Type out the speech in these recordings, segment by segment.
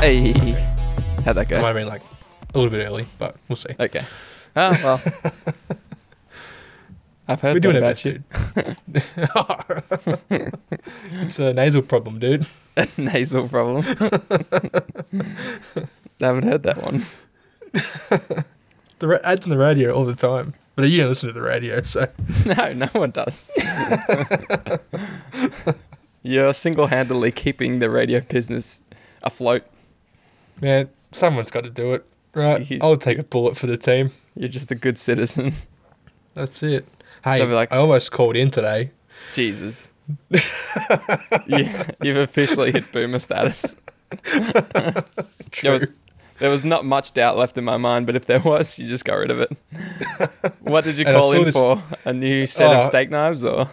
Hey, how'd that It might go? have been like a little bit early, but we'll see. Okay. Oh well. I've heard We're doing that our about best, you. dude. it's a nasal problem, dude. A Nasal problem. I haven't heard that one. The ra- ads on the radio all the time, but you don't listen to the radio, so No, no one does. You're single-handedly keeping the radio business afloat. man, someone's got to do it, right? You- I'll take a bullet for the team. You're just a good citizen. That's it. Hey, They'll be like- I almost called in today. Jesus. you, you've officially hit boomer status. There was, there was not much doubt left in my mind, but if there was, you just got rid of it. What did you And I call saw in this- for? A new set of Oh. steak knives, or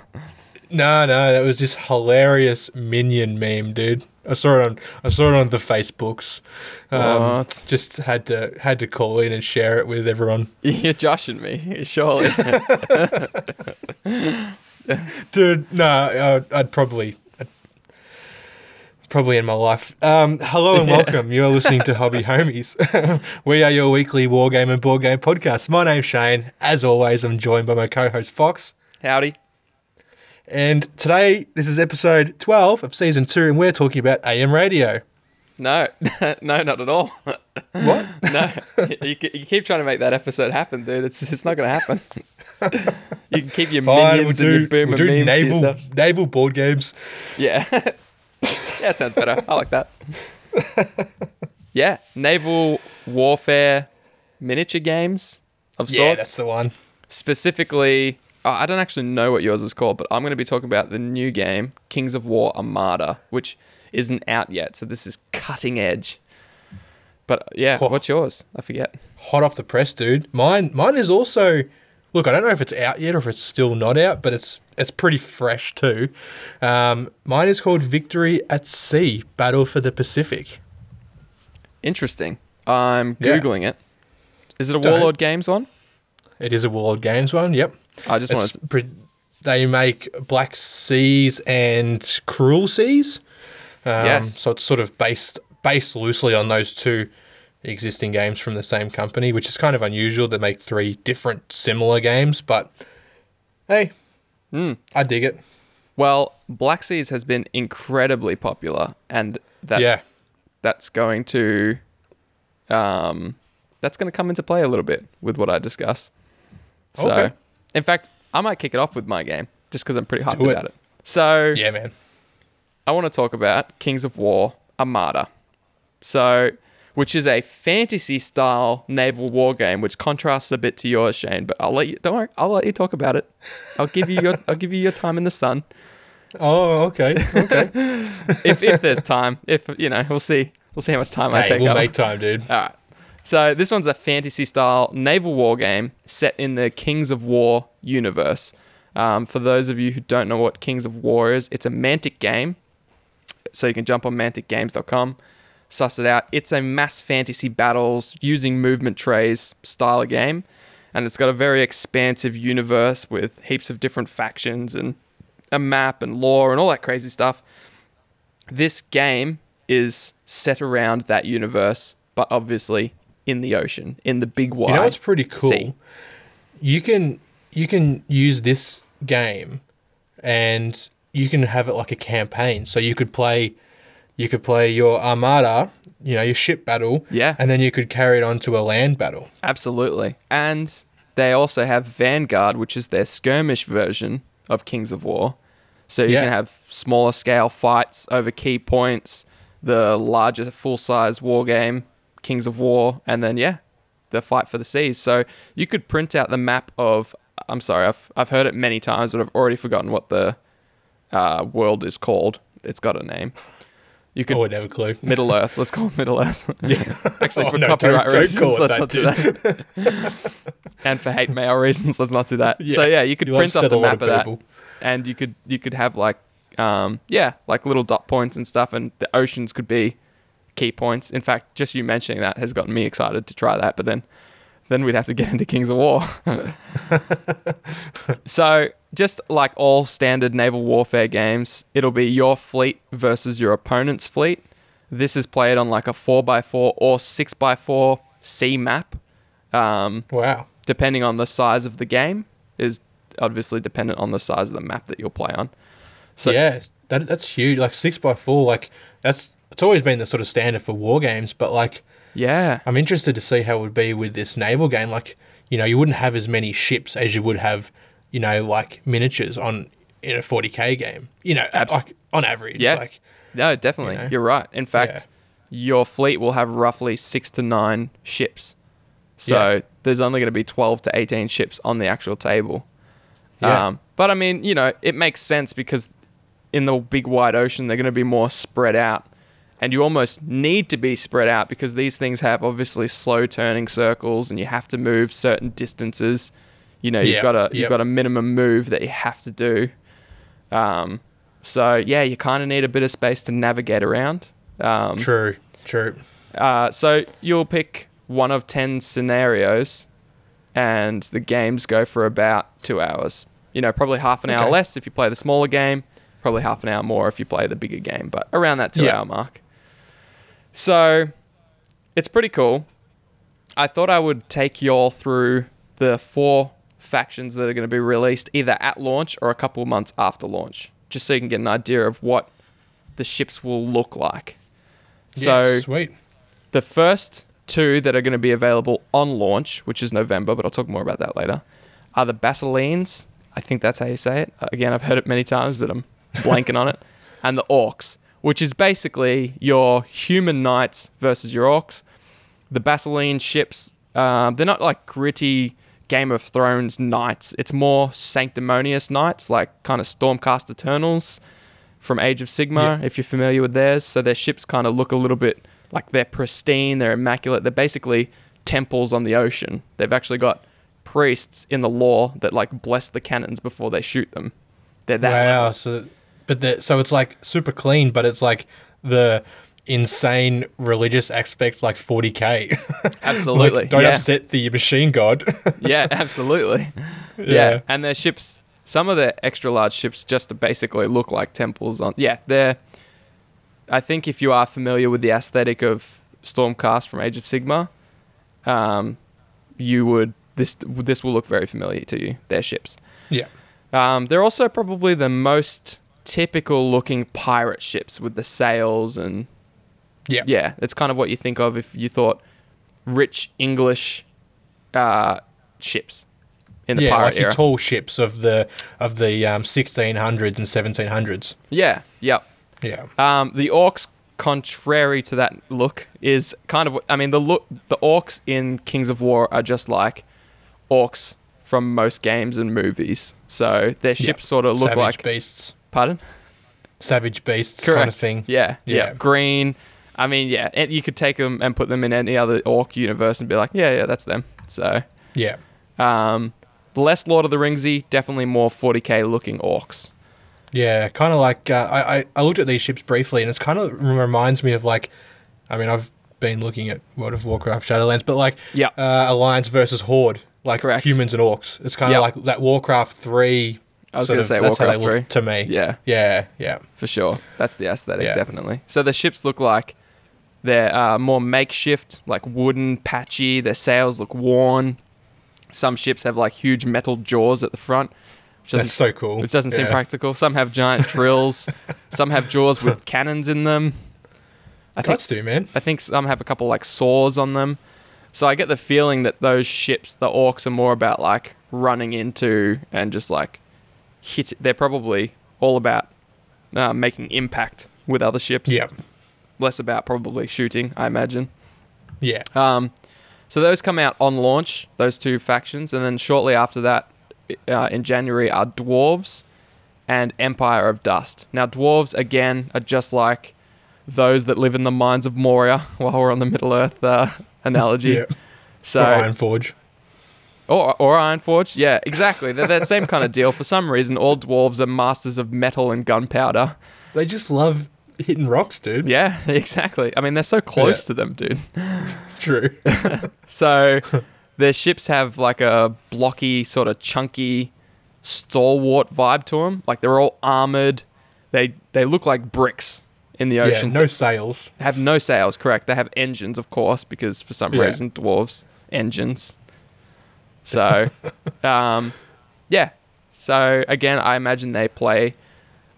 No, no, that was this hilarious minion meme, dude. I saw it on I saw it on the Facebooks. Um, What? Just had to had to call in and share it with everyone. you're joshing me? Surely. Dude, no, I'd I'd probably in my life. Um, hello and Yeah. welcome. You're listening to Hobby Homies. we are your weekly war game and board game podcast. My name's Shane. As always, I'm joined by my co-host Fox. Howdy. And today, this is episode 12 of season two, and we're talking about AM radio. No, no, not at all. What? No, you, you keep trying to make that episode happen, dude. It's it's not gonna happen. you can keep your Fine, we'll minions and your do, boomer we'll do naval, naval board games. Yeah, yeah, sounds better. I like that. Yeah, naval warfare miniature games of sorts. Yeah, that's the one. Specifically, oh, I don't actually know what yours is called, but I'm going to be talking about the new game, Kings of War Armada, which isn't out yet. So this is cutting edge. But yeah, Oh. what's yours? I forget. Hot off the press, dude. Mine, mine is also. Look, I don't know if it's out yet or if it's still not out, but it's it's pretty fresh too. Um, mine is called Victory at Sea: Battle for the Pacific. Interesting. I'm Yeah. googling it. Is it a Don't. Warlord Games one? It is a Warlord Games one. Yep. I just want to. pre- they make Black Seas and Cruel Seas. Um, Yes. So it's sort of based based loosely on those two existing games from the same company, which is kind of unusual to make three different similar games. But hey, Hmm. I dig it. Well, Black Seas has been incredibly popular, and that's yeah, that's going to, um, that's going to come into play a little bit with what I discuss. So, Okay. in fact, I might kick it off with my game just because I'm pretty hyped Do it. about it. So, yeah, man. I want to talk about Kings of War Armada. So, which is a fantasy style naval war game, which contrasts a bit to yours, Shane. But I'll let you. Don't worry. I'll let you talk about it. I'll give you your. I'll give you your time in the sun, Oh, okay, okay. if if there's time. If you know, we'll see. We'll see how much time I hey, take we'll up. make time, dude. All right. So this one's a fantasy style naval war game set in the Kings of War universe. Um, for those of you who don't know what Kings of War is, it's a Mantic game. So you can jump on manticgames.com, suss it out. It's a mass fantasy battles using movement trays style of game. And it's got a very expansive universe with heaps of different factions and a map and lore and all that crazy stuff. This game is set around that universe, but obviously in the ocean, in the big wide. You know what's pretty cool? sea. You can you can use this game and you can have it like a campaign. So you could play you could play your armada, you know, your ship battle, Yeah. and then you could carry it on to a land battle. Absolutely. And they also have Vanguard, which is their skirmish version of Kings of War. So you Yeah. can have smaller scale fights over key points, the larger full size war game, Kings of War, and then yeah, the fight for the seas. So you could print out the map of I'm sorry, I've I've heard it many times, but I've already forgotten what the uh, world is called. It's got a name. You could I would have a clue. Middle Earth. Let's call it Middle Earth. Yeah. Actually, Oh, for no, copyright don't- don't reasons, let's that, not do that. and for hate mail reasons, let's not do that. So yeah, you could You'll print up the map of of that, and you could you could have like um yeah like little dot points and stuff, and the oceans could be key points. In fact, just you mentioning that has gotten me excited to try that. But then then we'd have to get into Kings of War. so, just like all standard naval warfare games, it'll be your fleet versus your opponent's fleet. This is played on like a 4x4 or 6x4 sea map. Um, Wow. depending on the size of the game, is obviously dependent on the size of the map that you'll play on. So, yeah, that that's huge. Like six by four, like that's it's always been the sort of standard for war games. But like, yeah. I'm interested to see how it would be with this naval game. Like, you know, you wouldn't have as many ships as you would have, you know, like miniatures on in a 40k game. You know, Abs- like on average. Yeah. Like, No, definitely. You are right. In fact, your fleet will have roughly six to nine ships. So Yeah. there's only going to be 12 to 18 ships on the actual table. Yeah. Um, but I mean, you know, it makes sense because in the big wide ocean, they're going to be more spread out. And you almost need to be spread out because these things have obviously slow turning circles and you have to move certain distances. You know, you've Yeah, got a you've yep. got a minimum move that you have to do. Um, so yeah, you kind of need a bit of space to navigate around. Um, true, true. uh, so you'll pick one of 10 scenarios and the games go for about two hours. You know, probably half an hour Okay. less if you play the smaller game, probably half an hour more if you play the bigger game, but around that two Yeah. hour mark. So it's pretty cool. I thought I would take you all through the four factions that are going to be released either at launch or a couple of months after launch, just so you can get an idea of what the ships will look like. So sweet. the first two that are going to be available on launch, which is November, but I'll talk more about that later, are the Basileans. I think that's how you say it. Again, I've heard it many times, but I'm blanking on it. And the Orcs, which is basically your human knights versus your Orcs. The Basilean ships, um, they're not like gritty Game of Thrones knights. It's more sanctimonious knights, like kind of Stormcast Eternals from Age of Sigmar, Yeah. if you're familiar with theirs. So their ships kind of look a little bit like they're pristine, they're immaculate. They're basically temples on the ocean. They've actually got priests in the law that like bless the cannons before they shoot them. They're that wow. level. So, but the, so it's like super clean, but it's like the insane religious aspects, like 40k. Absolutely. Like, don't yeah. upset the machine god. yeah, absolutely. Yeah. Yeah. and their ships, some of their extra large ships, just basically look like temples. On yeah, they're. I think if you are familiar with the aesthetic of Stormcast from Age of Sigmar, um, you would this this will look very familiar to you. Their ships. yeah. Um, they're also probably the most typical looking pirate ships with the sails and Yeah. yeah, it's kind of what you think of if you thought rich English uh, ships in the yeah, pirate like your era. tall ships of the of the um, 1600s and 1700s. yeah, yep. Yeah. Um, the orcs, contrary to that look, is kind of. I mean, the look, the orcs in Kings of War are just like orcs from most games and movies. So their ships sort of look Savage like. beasts. Pardon? Savage beasts Correct. kind of thing. Yeah, yeah, Yeah. Green. I mean, yeah, and you could take them and put them in any other orc universe and be like, yeah, yeah, that's them. So, Yeah. um, less Lord of the Ringsy, definitely more 40k looking orcs. Yeah, kind of like uh, I, I looked at these ships briefly, and it's kind of reminds me of like, I mean, I've been looking at World of Warcraft Shadowlands, but like, Yeah. uh, Alliance versus Horde, like Correct. humans and orcs. It's kind Yep. of like that Warcraft three. I was gonna say that's how they Warcraft look to me. Yeah. yeah, yeah. for sure. That's the aesthetic, Yeah. definitely. So the ships look like they're uh, more makeshift, like wooden, patchy. Their sails look worn. Some ships have like huge metal jaws at the front, which That's so cool. which doesn't seem Yeah. practical. Some have giant drills. some have jaws with cannons in them. I think do, man. I think some have a couple like saws on them. So I get the feeling that those ships, the orcs, are more about like running into and just like hit. They're probably all about uh, making impact with other ships. Yeah, Less about probably shooting, I imagine. yeah, Um, so those come out on launch, those two factions, and then shortly after that, uh, in January, are dwarves and Empire of Dust. Now, dwarves again are just like those that live in the mines of Moria. While we're on the Middle Earth uh, analogy, yeah. so Iron Ironforge. Oh, uh, or or Ironforge, yeah, exactly. They're that same kind of deal. For some reason, all dwarves are masters of metal and gunpowder. They just love hitting rocks, dude. Yeah, exactly. I mean, they're so close Yeah. to them, dude. True. So their ships have like a blocky, sort of chunky, stalwart vibe to them. Like they're all armored. They they look like bricks in the ocean. Yeah, no sails. They have no sails, correct? They have engines, of course, because for some Yeah. reason dwarves engines. So, um, yeah. So again, I imagine they play.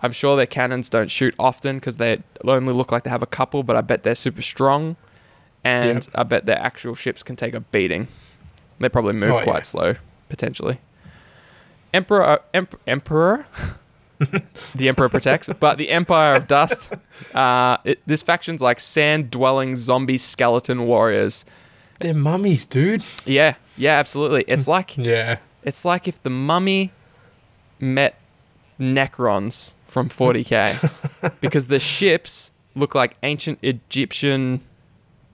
I'm sure their cannons don't shoot often because they only look like they have a couple, but I bet they're super strong, and Yep. I bet their actual ships can take a beating. They probably move Oh, yeah. quite slow, potentially. Emperor, Emp- Emperor, the Emperor protects, but the Empire of Dust. Uh, it, this faction's like sand-dwelling zombie skeleton warriors. They're mummies, dude. Yeah, yeah, absolutely. It's like Yeah. it's like if the Mummy met Necrons from 40k, because the ships look like ancient Egyptian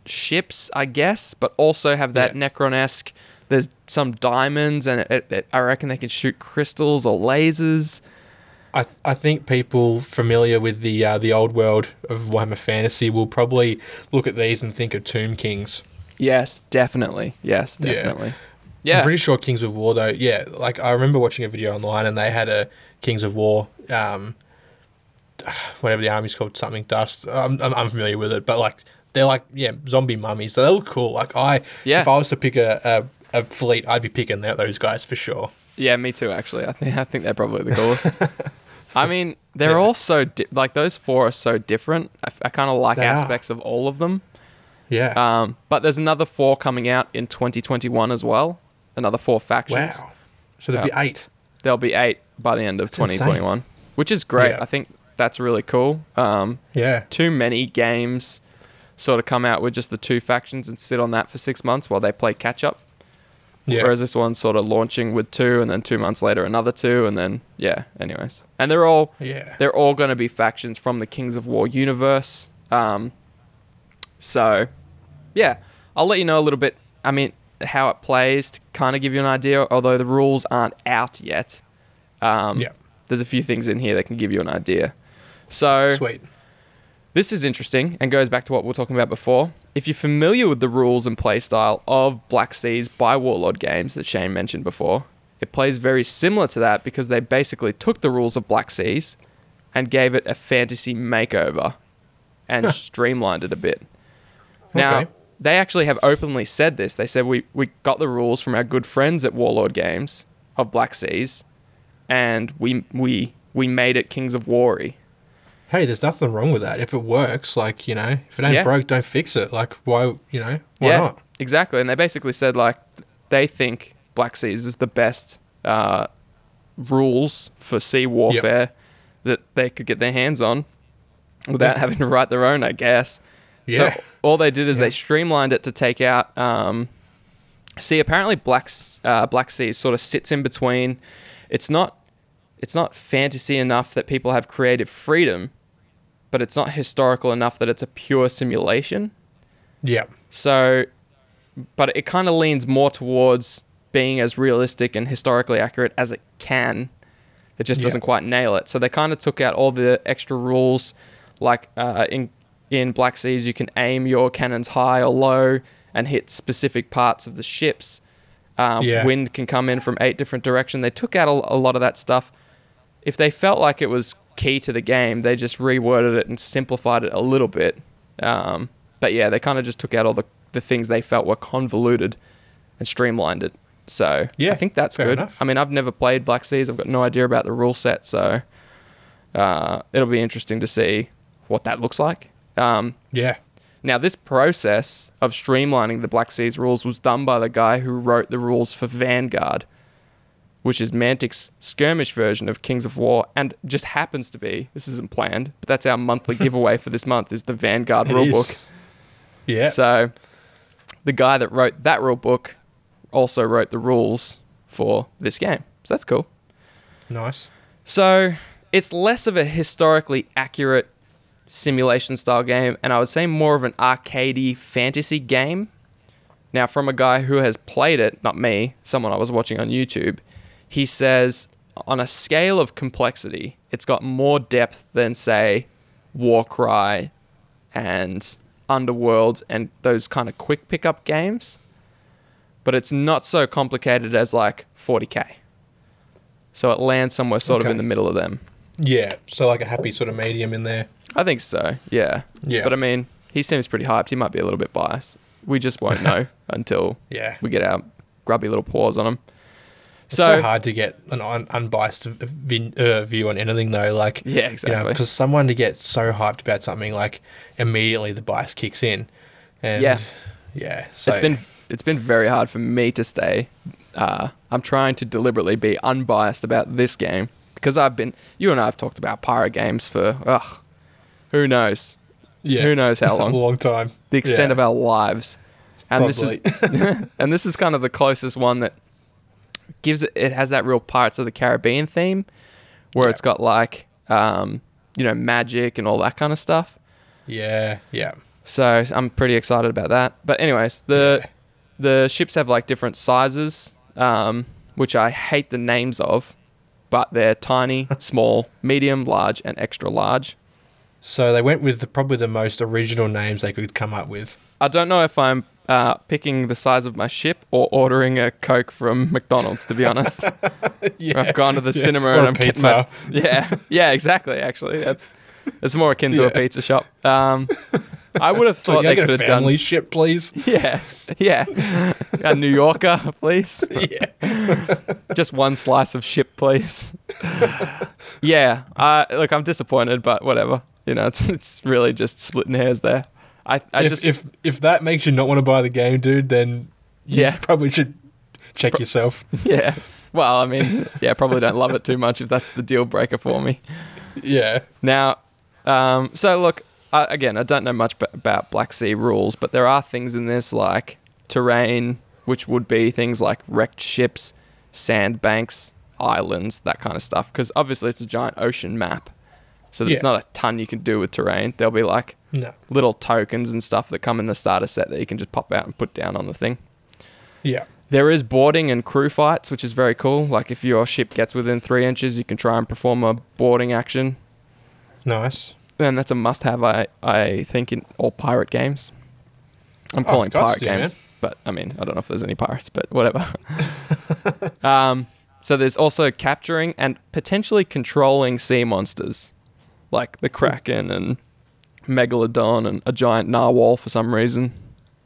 ships, I guess, but also have that Yeah. Necron-esque. There's some diamonds, and it, it, I reckon they can shoot crystals or lasers. I, I think people familiar with the uh, the old world of Warhammer Fantasy will probably look at these and think of Tomb Kings. Yes, definitely. Yes, definitely. Yeah. definitely. I'm pretty sure Kings of War though. Yeah, like I remember watching a video online and they had a Kings of War, um, whatever the army's called, something dust. I'm, I'm, I'm familiar with it, but like they're like yeah zombie mummies. So they look cool. Like I, Yeah. if I was to pick a, a, a fleet, I'd be picking those guys for sure. Yeah, me too. Actually, I think I think they're probably the coolest. I mean, they're Yeah. all so di- like those four are so different. I, I kind of like They are. aspects of all of them. Yeah. Um, but there's another four coming out in 2021 as well. Another four factions. wow. So there'd be eight. There'll be eight by the end of That's insane. 2021, which is great. Yeah. I think that's really cool. Um, Yeah. too many games sort of come out with just the two factions and sit on that for six months while they play catch up. Yeah. Whereas this one's sort of launching with two, and then two months later another two, and then yeah. Anyways, and they're all yeah. they're all going to be factions from the Kings of War universe. Um, so yeah, I'll let you know a little bit. I mean, how it plays to kind of give you an idea. Although the rules aren't out yet. Um, Yeah. There's a few things in here that can give you an idea. So Sweet. this is interesting and goes back to what we were talking about before. If you're familiar with the rules and playstyle of Black Seas by Warlord games that Shane mentioned before, it plays very similar to that because they basically took the rules of Black Seas and gave it a fantasy makeover and streamlined it a bit. Now, Okay. They actually have openly said this. They said we, we got the rules from our good friends at Warlord Games of Black Seas and we we we made it Kings of War Hey, there's nothing wrong with that. If it works, like, you know, if it ain't Yeah. broke, don't fix it. Like, why, you know, why not? Exactly. And they basically said like they think Black Seas is the best uh, rules for sea warfare that they could get their hands on without Yeah. having to write their own, I guess. Yeah. So all they did is Yeah. they streamlined it to take out. Um, see, apparently Black uh, Black Sea sort of sits in between. It's not it's not fantasy enough that people have creative freedom, but it's not historical enough that it's a pure simulation. Yeah. So, but it kind of leans more towards being as realistic and historically accurate as it can. It just Yeah. doesn't quite nail it. So they kind of took out all the extra rules, like uh, in in Black Seas, you can aim your cannons high or low and hit specific parts of the ships. Um, Yeah. Wind can come in from eight different directions. They took out a, a lot of that stuff. If they felt like it was key to the game, they just reworded it and simplified it a little bit. Um, but yeah, they kind of just took out all the, the things they felt were convoluted and streamlined it. So Yeah, I think that's good. enough. I mean, I've never played Black Seas. I've got no idea about the rule set, so uh, it'll be interesting to see what that looks like. Um, Yeah. now, this process of streamlining the Black Seas rules was done by the guy who wrote the rules for Vanguard, which is Mantic's skirmish version of Kings of War, and just happens to be this isn't planned, but that's our monthly giveaway for this month is the Vanguard It rule is. Yeah. So, the guy that wrote that rulebook also wrote the rules for this game. So that's cool. nice. So it's less of a historically accurate simulation style game, and I would say more of an arcadey fantasy game. Now, from a guy who has played it, not me, someone I was watching on YouTube, he says on a scale of complexity, it's got more depth than, say, Warcry and Underworld and those kind of quick pickup games. but it's not so complicated as like 40k. So it lands somewhere sort of in the middle of them. Yeah. So like a happy sort of medium in there. I think so. Yeah. Yeah. But I mean, he seems pretty hyped. He might be a little bit biased. We just won't know until Yeah. we get our grubby little paws on him. It's so, hard to get an un- unbiased vin- uh, view on anything though. Like Yeah, you exactly. know, for someone to get so hyped about something, like immediately the bias kicks in. And Yeah. yeah. So it's been it's been very hard for me to stay. Uh, I'm trying to deliberately be unbiased about this game because I've been. You and I have talked about pirate games for ugh, who knows, yeah, who knows how long? a long, time. the extent Yeah. of our lives, and Probably. this is and this is kind of the closest one that gives it. It has that real Pirates of the Caribbean theme, where Yeah. it's got like um, you know magic and all that kind of stuff. Yeah, yeah. So I'm pretty excited about that. But anyways, the Yeah. the ships have like different sizes, um, which I hate the names of, but they're tiny, small, medium, large, and extra large. So they went with the, probably the most original names they could come up with. I don't know if I'm uh, picking the size of my ship or ordering a Coke from McDonald's. To be honest, yeah. I've gone to the yeah. cinema Or and a I'm getting my pizza. yeah, yeah, exactly. Actually, that's it's more akin to a pizza shop. Um, I would have thought yeah, they could have done family ship, please. Yeah, yeah. A New Yorker, please. yeah. Just one slice of ship, please. yeah. Uh, look, I'm disappointed, but whatever. You know, it's it's really just splitting hairs there. I, I if, just if if that makes you not want to buy the game, dude, then you Yeah. probably should check yourself. yeah. Well, I mean, yeah, probably don't love it too much if that's the deal breaker for me. Yeah. Now, um, so look, I, again, I don't know much b- about Black Sea rules, but there are things in this like terrain, which would be things like wrecked ships, sandbanks, islands, that kind of stuff. Because obviously it's a giant ocean map, so there's Yeah. not a ton you can do with terrain. There'll be like No. little tokens and stuff that come in the starter set that you can just pop out and put down on the thing. Yeah. There is boarding and crew fights, which is very cool. Like if your ship gets within three inches, you can try and perform a boarding action Nice. and that's a must-have. I I think in all pirate games. I'm Oh, calling pirate to, games, man. but I mean I don't know if there's any pirates, but whatever. um, so there's also capturing and potentially controlling sea monsters, like the kraken and megalodon and a giant narwhal for some reason.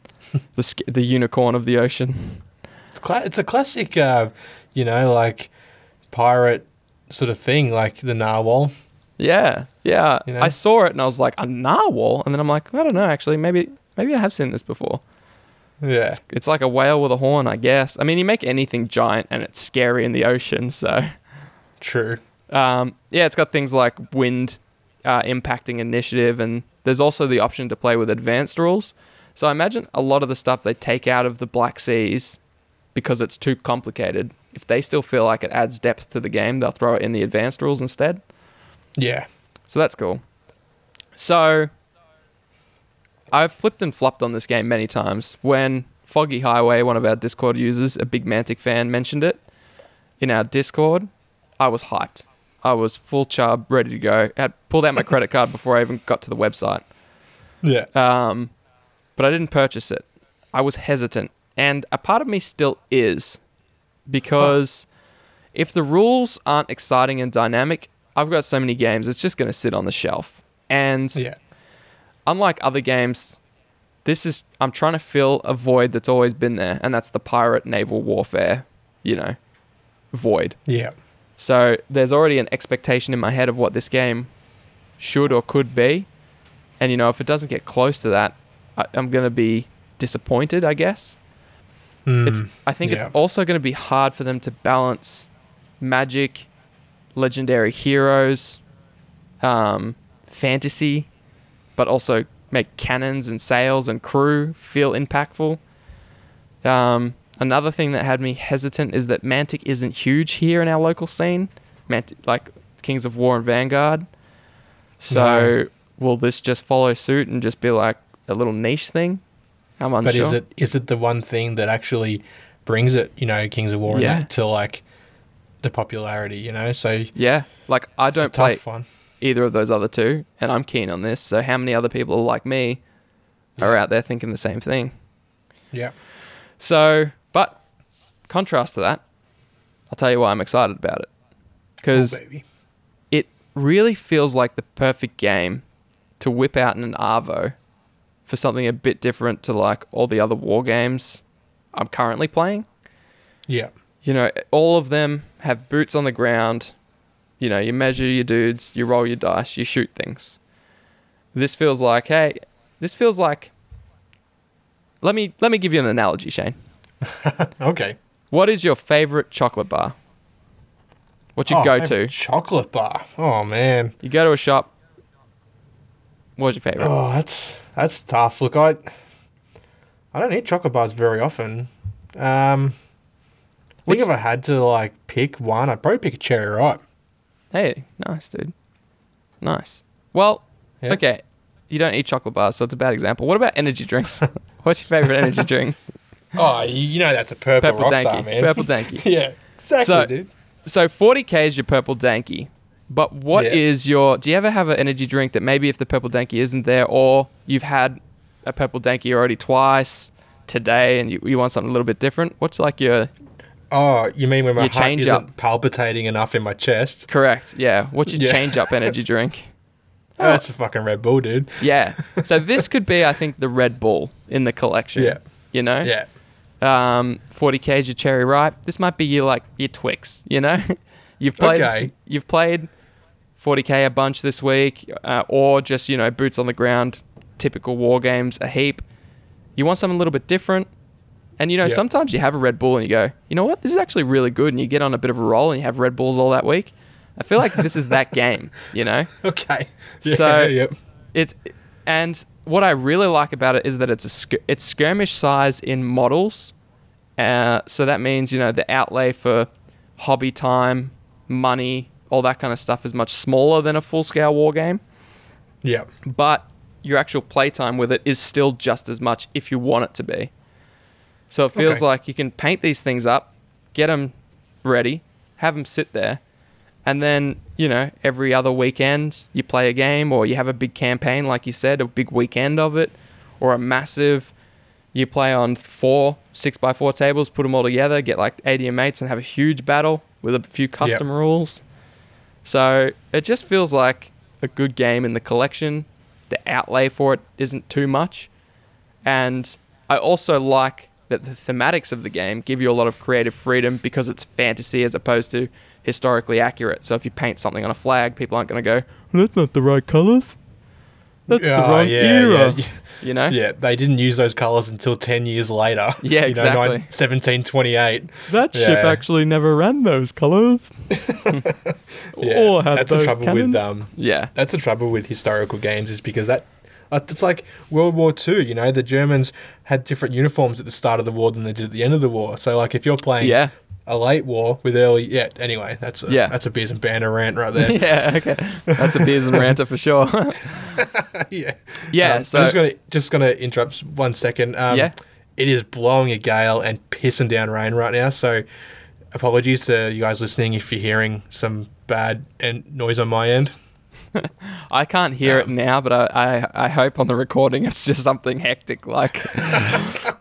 the the unicorn of the ocean. It's cla- it's a classic, uh, you know, like pirate sort of thing, like the narwhal. Yeah, yeah. You know? I saw it and I was like a narwhal, and then I'm like I don't know. Actually, maybe maybe I have seen this before. Yeah. It's like a whale with a horn, I guess. I mean, you make anything giant and it's scary in the ocean, so. True. Um, yeah, it's got things like wind uh, impacting initiative, and there's also the option to play with advanced rules. So I imagine a lot of the stuff they take out of the Black Seas because it's too complicated. If they still feel like it adds depth to the game, they'll throw it in the advanced rules instead. Yeah. So that's cool. So I've flipped and flopped on this game many times. When Foggy Highway, one of our Discord users, a big Mantic fan, mentioned it in our Discord, I was hyped. I was full chub, ready to go. Had pulled out my credit card before I even got to the website. Yeah. Um, but I didn't purchase it. I was hesitant, and a part of me still is, because if the rules aren't exciting and dynamic, I've got so many games. It's just going to sit on the shelf. And Yeah. unlike other games, this is I'm trying to fill a void that's always been there, and that's the pirate naval warfare, you know, void. Yeah. So there's already an expectation in my head of what this game should or could be. And, you know, if it doesn't get close to that, I, I'm going to be disappointed, I guess. It's, Mm, I think yeah. it's also going to be hard for them to balance magic, legendary heroes, um, fantasy, but also make cannons and sails and crew feel impactful. Um, another thing that had me hesitant is that Mantic isn't huge here in our local scene, Mantic, like Kings of War and Vanguard. So No. will this just follow suit and just be like a little niche thing? I'm unsure. But is it is it the one thing that actually brings it, you know, Kings of War and that to like the popularity, you know? So Yeah, like I don't play one. either of those other two, and I'm keen on this. So how many other people like me are out there thinking the same thing? Yeah. So, contrast to that, I'll tell you why I'm excited about it. Oh, Because baby. it really feels like the perfect game to whip out in an Arvo for something a bit different to like all the other war games I'm currently playing. Yeah. You know, all of them have boots on the ground. You know, you measure your dudes, you roll your dice, you shoot things. This feels like, hey, this feels like Let me let me give you an analogy, Shane. Okay. What is your favorite chocolate bar? What's your Oh, go-to? Chocolate bar. Oh man. You go to a shop. What's your favorite? Oh, that's that's tough. Look, I I don't eat chocolate bars very often. Um, I think if I had to like pick one, I'd probably pick a cherry ripe. Hey, nice, dude. Nice. Well, okay. You don't eat chocolate bars, so it's a bad example. What about energy drinks? What's your favorite energy drink? Oh, you, know that's a purple, Purple rockstar, Danky. man. Purple Danky. yeah, exactly, So- dude. So 40k is your purple danky. But what is Yeah. your? Do you ever have an energy drink that maybe if the purple danky isn't there, or you've had a purple danky already twice today, and you, you want something a little bit different? What's like your Oh, you mean when my heart isn't up. palpitating enough in my chest? correct? Yeah. What's your Yeah. change up energy drink? Oh, that's a fucking Red Bull, dude. Yeah. So this could be, I think, the Red Bull in the collection. Yeah. You know. Yeah. Um, 40k is your cherry ripe. This might be your like your Twix. You know, you've played Okay. you've played 40k a bunch this week, uh, or just you know boots on the ground, typical war games a heap. You want something a little bit different, and you know Yeah. sometimes you have a Red Bull and you go, you know what, this is actually really good, and you get on a bit of a roll and you have Red Bulls all that week. I feel like this is that game. You know, Okay. Yeah, So- yep. it's and what I really like about it is that it's a sk- it's skirmish size in models. Uh, so that means you know the outlay for hobby time, money, all that kind of stuff is much smaller than a full scale war game. Yep. But your actual playtime with it is still just as much if you want it to be. So it feels Okay. like you can paint these things up, get them ready, have them sit there, and then, you know, every other weekend you play a game or you have a big campaign, like you said, a big weekend of it, or a massive, you play on four, six by four tables, put them all together, get like 80 of mates and have a huge battle with a few custom rules. So it just feels like a good game in the collection. The outlay for it isn't too much. And I also like that the thematics of the game give you a lot of creative freedom because it's fantasy as opposed to historically accurate. So if you paint something on a flag, people aren't going to go, that's not the right colors. That's the Oh, wrong yeah, era. yeah. You know? Yeah, they didn't use those colors until 10 years later. Yeah, you exactly. Know, nine- 1728. That ship actually never ran those colors. Yeah, or had that's the those trouble cannons. with um, Yeah. that's the trouble with historical games is because that uh, it's like World War Two. You know, the Germans had different uniforms at the start of the war than they did at the end of the war. So, like, if you're playing Yeah. a late war with early, yeah. Anyway, that's a, Yeah. that's a beers and banner rant right there. yeah, okay. That's a beers and ranter for sure. yeah, Yeah, Um, so- I'm just gonna just gonna interrupt one second. Um, Yeah. it is blowing a gale and pissing down rain right now. So, apologies to you guys listening if you're hearing some bad and noise on my end. I can't hear it now, but I, I, I hope on the recording it's just something hectic like the,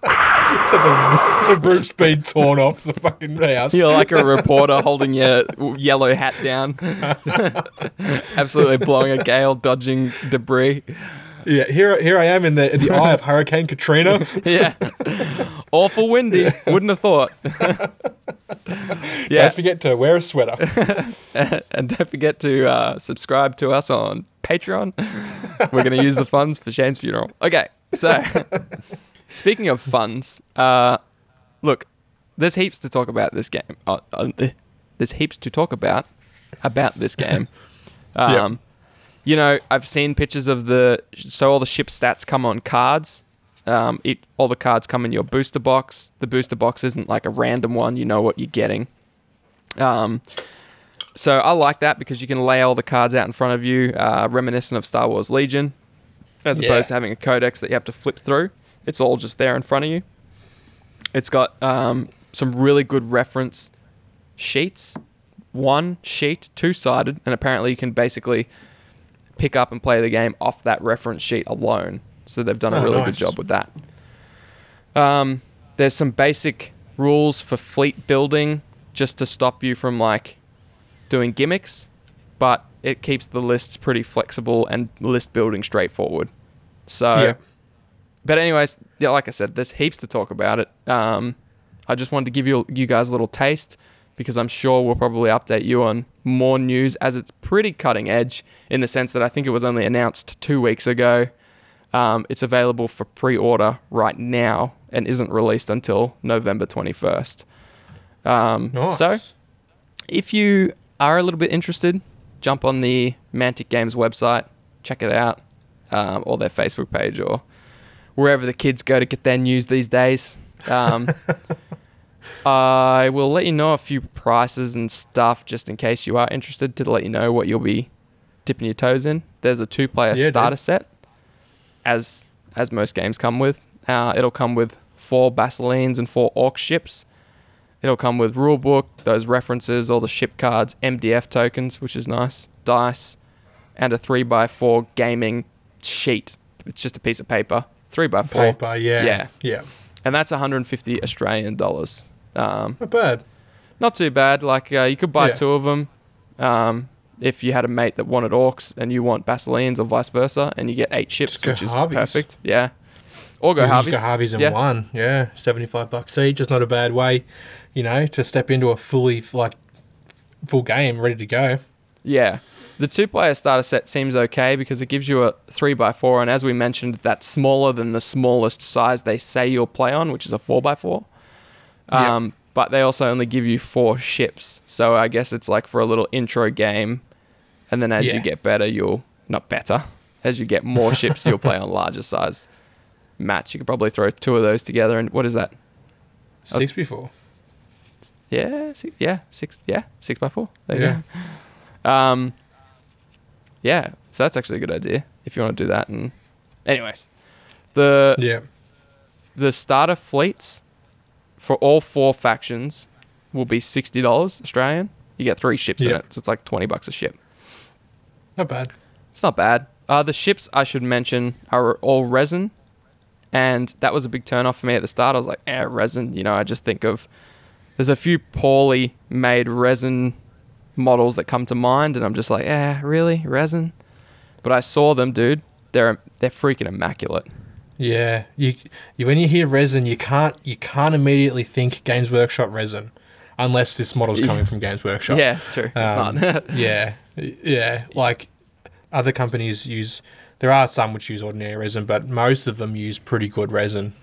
the roof's been torn off the fucking house. you're like a reporter holding your yellow hat down, absolutely blowing a gale, dodging debris. Yeah, here here I am in the in the eye of Hurricane Katrina. Yeah, awful windy. Wouldn't have thought. yeah, Don't forget to wear a sweater. and don't forget to uh, subscribe to us on Patreon. We're going to use the funds for Shane's funeral. Okay, so speaking of funds, uh, look, there's heaps to talk about this game. Uh, uh, there's heaps to talk about about this game. Um, You know, I've seen pictures of the so all the ship stats come on cards. Um, it, all the cards come in your booster box. The booster box isn't like a random one. You know what you're getting. Um, so I like that because you can lay all the cards out in front of you, uh, reminiscent of Star Wars Legion, as Yeah. opposed to having a codex that you have to flip through. It's all just there in front of you. It's got um, some really good reference sheets. One sheet, two sided, and apparently you can basically pick up and play the game off that reference sheet alone. So they've done a Oh, really nice. good job with that. Um, there's some basic rules for fleet building just to stop you from like doing gimmicks, but it keeps the lists pretty flexible and list building straightforward. So, yeah. but anyways, yeah, like I said, there's heaps to talk about it. Um, I just wanted to give you you guys a little taste because I'm sure we'll probably update you on more news as it's pretty cutting edge in the sense that I think it was only announced two weeks ago. Um, it's available for pre-order right now and isn't released until November 21st. Um, Nice. So, if you are a little bit interested, jump on the Mantic Games website, check it out, um, or their Facebook page, or wherever the kids go to get their news these days. I will let you know a few prices and stuff just in case you are interested to let you know what you'll be dipping your toes in. There's a two-player Yeah, dude. starter set, as as most games come with. Uh, it'll come with four Basileans and four Orc ships. It'll come with rulebook, those references, all the ship cards, MDF tokens, which is nice, dice, and a three x four gaming sheet. It's just a piece of paper, three x four, Paper, yeah. Yeah. Yeah. and that's 150 Australian dollars. Um, Not bad. not too bad. Like uh, you could buy Yeah. two of them. Um, if you had a mate that wanted orcs and you want Basileans or vice versa, and you get eight ships, Just which is Harveys. perfect. Yeah, or go can Harveys. go Harveys in yeah. one. Yeah. 75 bucks each. It's not a bad way, you know, to step into a fully, like, full game ready to go. Yeah. The two player starter set seems okay because it gives you a 3x4, and as we mentioned, that's smaller than the smallest size they say you'll play on, which is a 4x4. Um, But they also only give you four ships. So I guess it's like for a little intro game. And then as Yeah. you get better, you'll, not better, as you get more ships, you'll play on larger sized mats. You could probably throw two of those together. And what is that? Six before. Yeah, six, yeah, six, yeah, six by four. There Yeah. you go. Um, yeah, so that's actually a good idea if you want to do that. And, anyways, the Yeah. the starter fleets for all four factions will be sixty dollars Australian. You get three ships in it, so it's like twenty bucks a ship. Not bad. It's not bad. Uh, the ships I should mention are all resin, and that was a big turn off for me at the start. I was like, eh, resin. You know, I just think of there's a few poorly made resin models that come to mind, and I'm just like, eh, really resin? But I saw them, dude. They're they're freaking immaculate. Yeah, you, you when you hear resin, you can't you can't immediately think Games Workshop resin, unless this model's coming from Games Workshop. Yeah, true. It's Um, not. yeah, yeah. Like other companies use, there are some which use ordinary resin, but most of them use pretty good resin.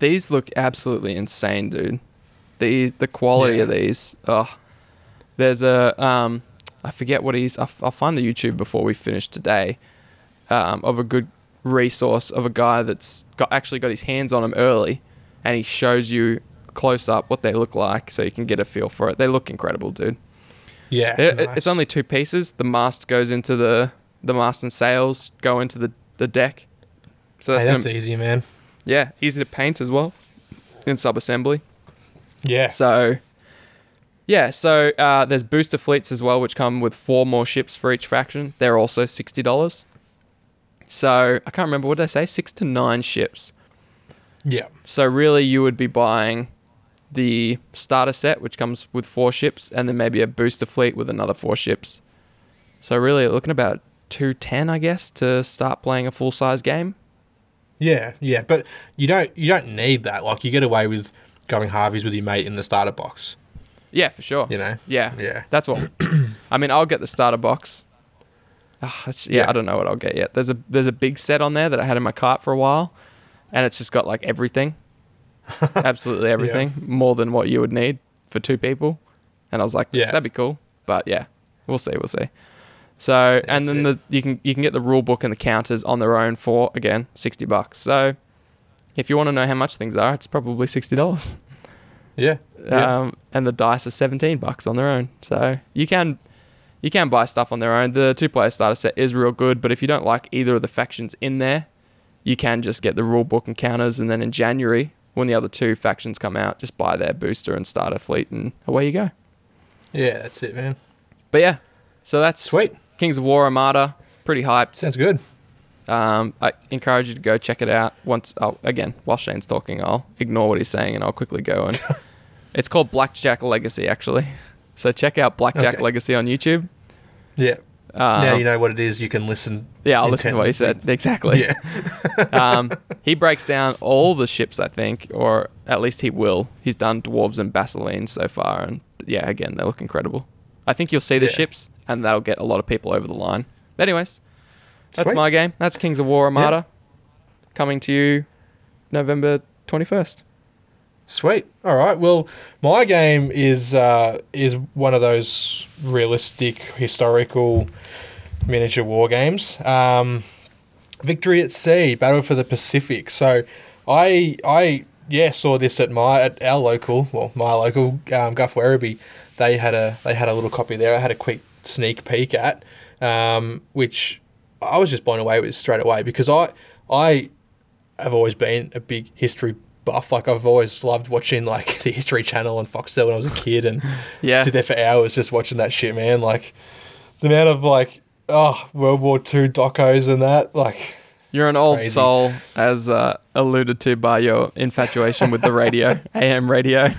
These look absolutely insane, dude. The the quality Yeah. of these. Oh, there's a um, I forget what he's. I'll, I'll find the YouTube before we finish today. Um, of a good resource of a guy that's got actually got his hands on them early, and he shows you close up what they look like, so you can get a feel for it. They look incredible, dude. Yeah, nice. It's only two pieces. The mast goes into the the mast and sails go into the the deck. So that's, Hey, that's gonna, easy, man. yeah, easy to paint as well in sub assembly. Yeah, So, yeah, so uh, there's booster fleets as well, which come with four more ships for each faction. They're also sixty dollars. So I can't remember what did I say, six to nine ships. yeah, So really, you would be buying the starter set, which comes with four ships, and then maybe a booster fleet with another four ships. So really, looking about two ten, I guess, to start playing a full size game. yeah, yeah. But you don't you don't need that. Like you get away with going Harveys with your mate in the starter box. Yeah, for sure. You know. Yeah, Yeah. That's what. I mean, I'll get the starter box. It's- yeah, Yeah. I don't know what I'll get yet. There's a there's a big set on there that I had in my cart for a while, and it's just got like everything, absolutely everything, more than what you would need for two people. And I was like, Yeah. that'd be cool. But yeah, we'll see, we'll see. So and then That's the you can you can get the rule book and the counters on their own for again sixty bucks. So if you want to know how much things are, it's probably sixty dollars Yeah. yeah. um, and the dice are 17 bucks on their own. So you can you can buy stuff on their own. The two player starter set is real good, but if you don't like either of the factions in there, you can just get the rule book and counters, and then in January when the other two factions come out, just buy their booster and starter fleet, and away you go. yeah, that's it, man. But yeah, so that's Sweet. Kings of War Armada. Pretty hyped. Sounds good. Um, I encourage you to go check it out. Once, I'll, again, while Shane's talking, I'll ignore what he's saying and I'll quickly go and It's called Blackjack Legacy, actually. So check out Blackjack Okay. Legacy on YouTube. Yeah. Um, now you know what it is. You can listen. yeah, I'll listen to what you intently. said. Exactly. Yeah. um, he breaks down all the ships, I think, or at least he will. He's done dwarves and basileans so far, and yeah, again, they look incredible. I think you'll see the Yeah. ships, and that'll get a lot of people over the line. But anyways, that's Sweet. my game. That's Kings of War Armada, coming to you November twenty first. Sweet. All right. Well, my game is uh, is one of those realistic historical miniature war games. Um, Victory at Sea, Battle for the Pacific. So, I I yeah saw this at my at our local well my local um, Guff Werribee. They had a they had a little copy there. I had a quick sneak peek at, um, which I was just blown away with straight away because I I have always been a big history buff. Like I've always loved watching like the History Channel and Foxtel when I was a kid, and Yeah. sit there for hours just watching that shit, man. Like the amount of like oh World War Two docos and that, like You're an old Crazy. soul, as uh, alluded to by your infatuation with the radio, AM radio.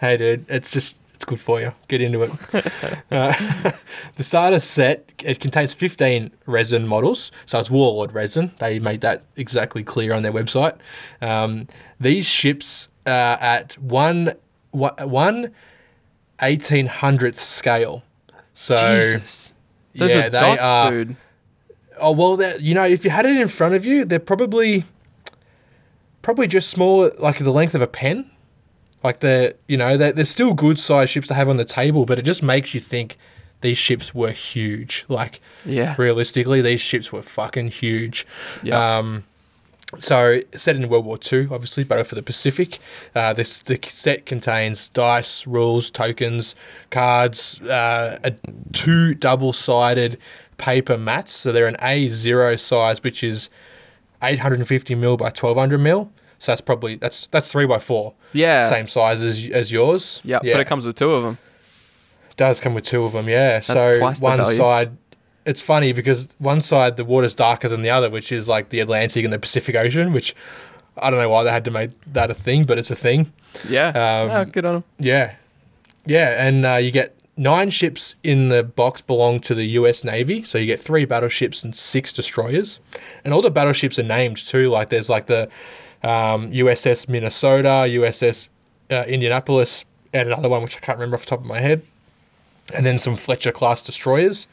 hey dude, it's just it's good for you. Get into it. uh, the starter set it contains 15 resin models, so it's Warlord resin. They made that exactly clear on their website. Um, these ships are at one one eighteen hundredth scale. So Jesus, those yeah, are they dots, are. dude. Oh well, they're- you know, if you had it in front of you, they're probably probably just small, like the length of a pen. Like they're, you know, they're, they're still good sized ships to have on the table, but it just makes you think these ships were huge. Like Yeah. realistically, these ships were fucking huge. Yeah. Um, so set in World War Two, obviously, Battle for the Pacific. Uh, this the set contains dice, rules, tokens, cards, uh, a, two double-sided paper mats. So they're an A zero size, which is 850 mil by 1200 mil. So that's probably that's that's three by four. Yeah. same size as as yours. Yeah, but it comes with two of them. does come with two of them, yeah. so twice the one value. side, it's funny because one side the water's darker than the other, which is like the Atlantic and the Pacific Ocean, which I don't know why they had to make that a thing, but it's a thing. Yeah. Um, oh, good on them. Yeah, yeah, and uh, you get nine ships in the box belong to the U.S. Navy, so you get three battleships and six destroyers, and all the battleships are named too. Like there's like the um, USS Minnesota, USS uh, Indianapolis, and another one which I can't remember off the top of my head, and then some Fletcher class destroyers,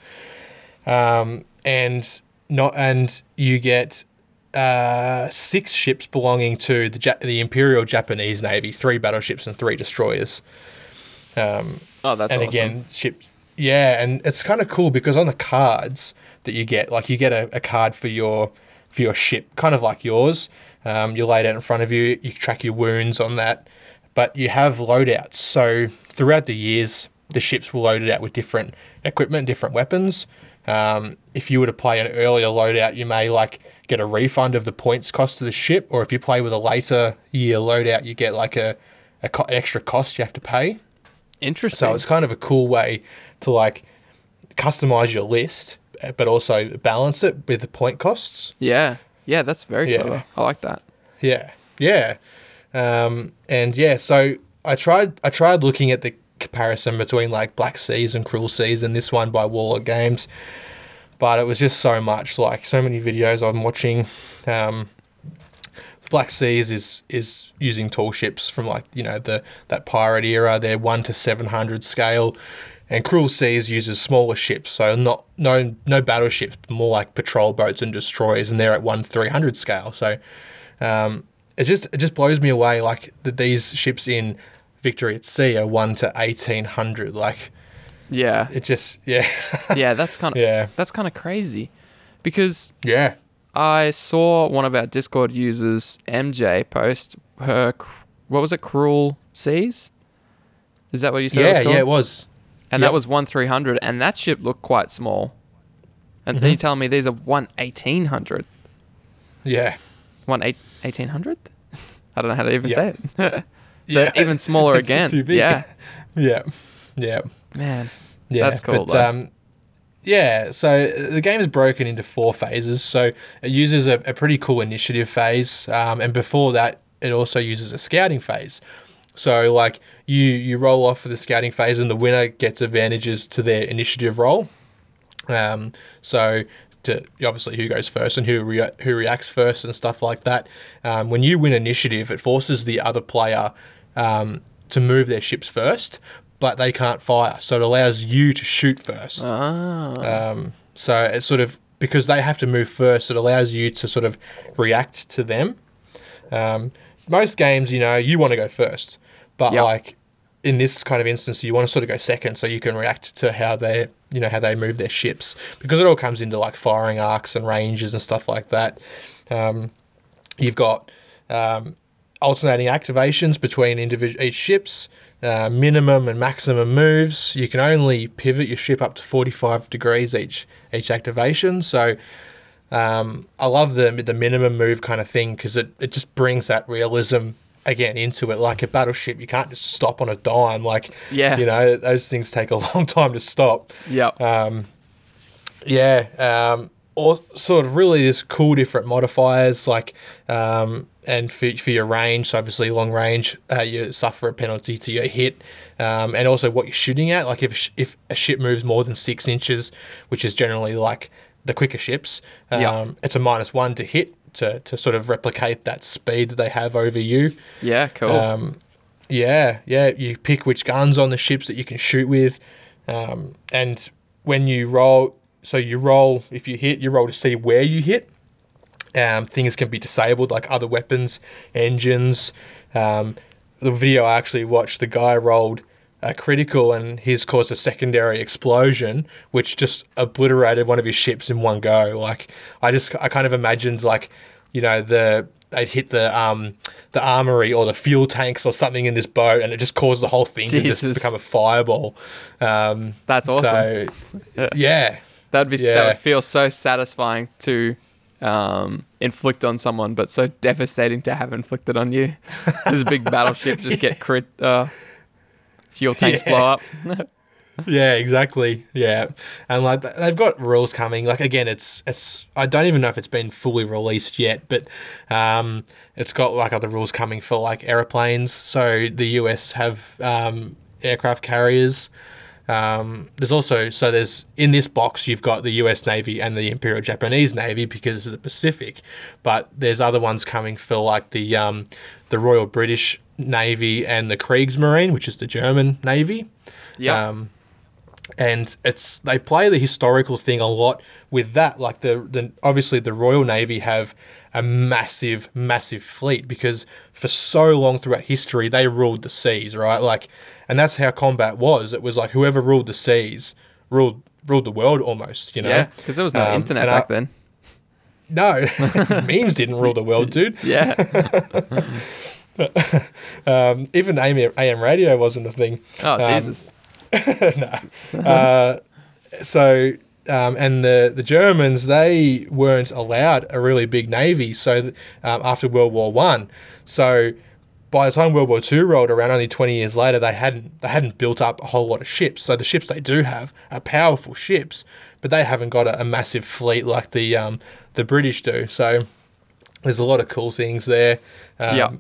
um, and not and you get uh, six ships belonging to the ja- the Imperial Japanese Navy, three battleships and three destroyers. Um, Oh, that's and awesome. again, ships. Yeah, and it's kind of cool because on the cards that you get, like you get a, a card for your for your ship, kind of like yours. Um, you lay it out in front of you. You track your wounds on that, but you have loadouts. So throughout the years, the ships were loaded out with different equipment, different weapons. Um, if you were to play an earlier loadout, you may like get a refund of the points cost of the ship, or if you play with a later year loadout, you get like a, a co- extra cost you have to pay. Interesting. So it's kind of a cool way to like customize your list, but also balance it with the point costs. yeah. Yeah, that's very Yeah. clever. I like that. Yeah, yeah, um, and yeah. So I tried. I tried looking at the comparison between like Black Seas and Cruel Seas and this one by Warlord Games, but it was just so much. Like so many videos I'm watching. Um, Black Seas is is using tall ships from like you know the that pirate era. They're one to seven hundred scale, and Cruel Seas uses smaller ships, so not no no battleships, more like patrol boats and destroyers, and they're at one three hundred scale. So um, it's just it just blows me away like that these ships in Victory at Sea are one to eighteen hundred. Like Yeah. it just yeah yeah, that's kind of yeah that's kind of crazy. Because yeah I saw one of our Discord users, MJ, post her what was it, Cruel Seas? Is that what you said? it was yeah called? yeah it was And Yep. that was one three hundred, and that ship looked quite small. And Mm-hmm. then you telling me these are one eighteen hundred, yeah one eight eighteen hundred? I don't know how to even Yeah. say it. so Yeah, even smaller again. Yeah, yeah yeah. man. Yeah, That's cool, But, though. um, yeah, so the game is broken into four phases. So it uses a, a pretty cool initiative phase, um, and before that, it also uses a scouting phase. So like you you roll off for the scouting phase, and the winner gets advantages to their initiative roll. Um, so to obviously who goes first and who rea- who reacts first and stuff like that. Um, when you win initiative, it forces the other player um, to move their ships first, but they can't fire. So it allows you to shoot first. Ah. Um, so it's sort of because they have to move first, it allows you to sort of react to them. Um, most games, you know, you want to go first, but Yep. like in this kind of instance, you want to sort of go second, so you can react to how they, you know, how they move their ships because it all comes into like firing arcs and ranges and stuff like that. Um, you've got um, alternating activations between individual each ships, uh, minimum and maximum moves. You can only pivot your ship up to forty five degrees each each activation. So um, I love the the minimum move kind of thing because it, it just brings that realism again into it. Like a battleship, you can't just stop on a dime. Like Yeah. you know those things take a long time to stop. Yep. Um, yeah, um, or sort of really just cool different modifiers like um, and for, for your range. So obviously long range, uh, you suffer a penalty to your hit, um, and also what you're shooting at. Like if if a ship moves more than six inches, which is generally like the quicker ships, um, Yeah. it's a minus one to hit to to sort of replicate that speed that they have over you. yeah. Cool. Um, yeah, yeah. You pick which guns on the ships that you can shoot with, um, and when you roll, so you roll. If you hit, you roll to see where you hit. Um, things can be disabled, like other weapons, engines. Um, the video I actually watched, the guy rolled a critical, and he's caused a secondary explosion, which just obliterated one of his ships in one go. Like I just, I kind of imagined like, you know, the they'd hit the um the armory or the fuel tanks or something in this boat, and it just caused the whole thing to just become a fireball. Um, That's awesome. So, yeah, That'd be that would feel so satisfying to um, inflict on someone, but so devastating to have inflicted on you. This big battleship just get crit. Uh, fuel tanks Yeah. blow up. yeah, exactly. Yeah, and like they've got rules coming. Like again, it's it's I don't even know if it's been fully released yet, but um, it's got like other rules coming for like airplanes. So the US have um, aircraft carriers. Um, there's also so there's in this box you've got the U.S. Navy and the Imperial Japanese Navy because of the Pacific, but there's other ones coming for like the um, the Royal British Navy and the Kriegsmarine, which is the German Navy. Yeah. Um, and it's they play the historical thing a lot with that. Like the, the obviously the Royal Navy have a massive, massive fleet because for so long throughout history they ruled the seas, right? Like, and that's how combat was. It was like whoever ruled the seas ruled ruled the world almost. You know? yeah, because there was no Um, internet back I- then. No, memes didn't rule the world, dude. Yeah. Um, even AM, AM radio wasn't a thing. Oh Um, Jesus. uh, so um, and the the Germans they weren't allowed a really big navy. So th- um, after World War One, so by the time World War Two rolled around, only twenty years later, they hadn't they hadn't built up a whole lot of ships. So the ships they do have are powerful ships, but they haven't got a, a massive fleet like the um, the British do. So there's a lot of cool things there. Um, Yeah.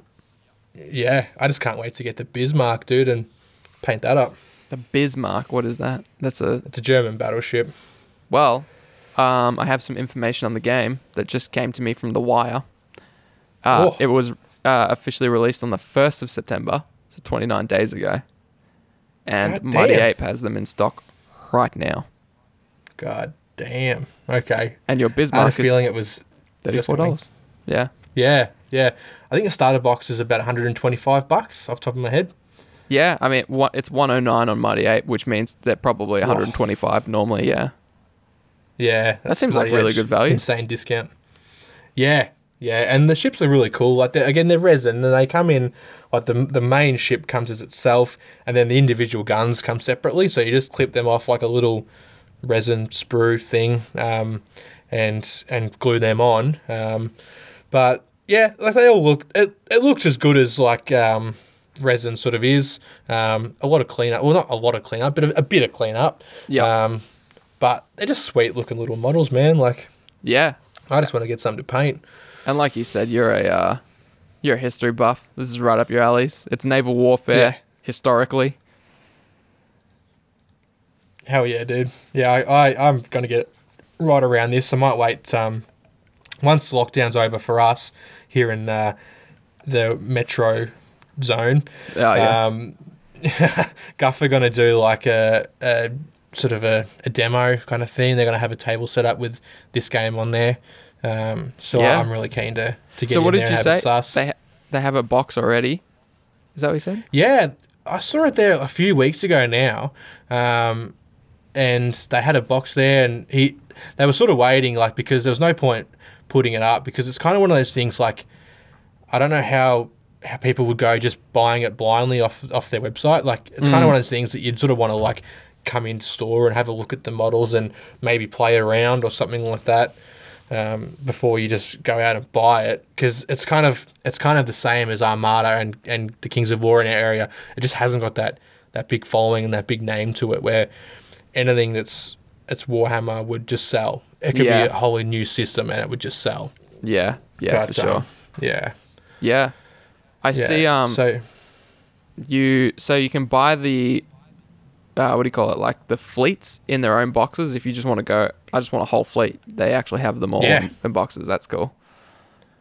Yeah, I just can't wait to get the Bismarck, dude, and paint that up. The Bismarck. What is that? That's a It's a German battleship. well. Um, I have some information on the game that just came to me from The Wire. Uh, Oh. It was uh, officially released on the first of September, so 29 days ago, and God Mighty damn. Ape has them in stock right now. God damn. Okay. And your Bismarck. I had a feeling it was. thirty-four dollars. Yeah, Yeah, yeah. I think a starter box is about 125 bucks off the top of my head. yeah. I mean, it's 109 on Mighty Ape, which means they're probably Oh. 125 normally. Yeah, Yeah, That seems like really good value. Insane discount. Yeah, yeah, and the ships are really cool. Like they're, again, they're resin, and they come in like the the main ship comes as itself, and then the individual guns come separately. So you just clip them off like a little resin sprue thing, um, and and glue them on. Um, but yeah, like they all look. It it looks as good as like. Um, resin sort of is um, a lot of cleanup well not a lot of cleanup but a, a bit of cleanup Yeah. um, but they're just sweet looking little models, man. Like yeah. I just want to get something to paint. And like you said, you're a uh, You're a history buff. This is right up your alleys. It's naval warfare Yeah. historically. Hell yeah, dude. Yeah, I, I I'm gonna get right around this. I might wait um once lockdown's over for us here in uh, the metro zone. Oh yeah. Um, Guff are gonna do like a, a sort of a, a demo kind of thing. They're gonna have a table set up with this game on there. Um, so Yeah. I'm really keen to to get so in what there did and you have a say? sus. They ha- they have a box already. Is that what you said? Yeah, I saw it there a few weeks ago now, um, and they had a box there, and he they were sort of waiting like because there was no point putting it up because it's kind of one of those things like I don't know how how people would go just buying it blindly off off their website. Like it's kind of one of those things that you'd sort of want to like come into store and have a look at the models and maybe play around or something like that um, before you just go out and buy it because it's kind of it's kind of the same as Armada and, and the Kings of War in our area. It just hasn't got that that big following and that big name to it. Where anything that's it's Warhammer would just sell. It could Yeah. be a wholly new system and it would just sell. Yeah. Yeah, But, for sure. um, yeah. Yeah. I yeah. see um so you so you can buy the uh, what do you call it like the fleets in their own boxes if you just want to go i just want a whole fleet they actually have them all Yeah. in, in boxes that's cool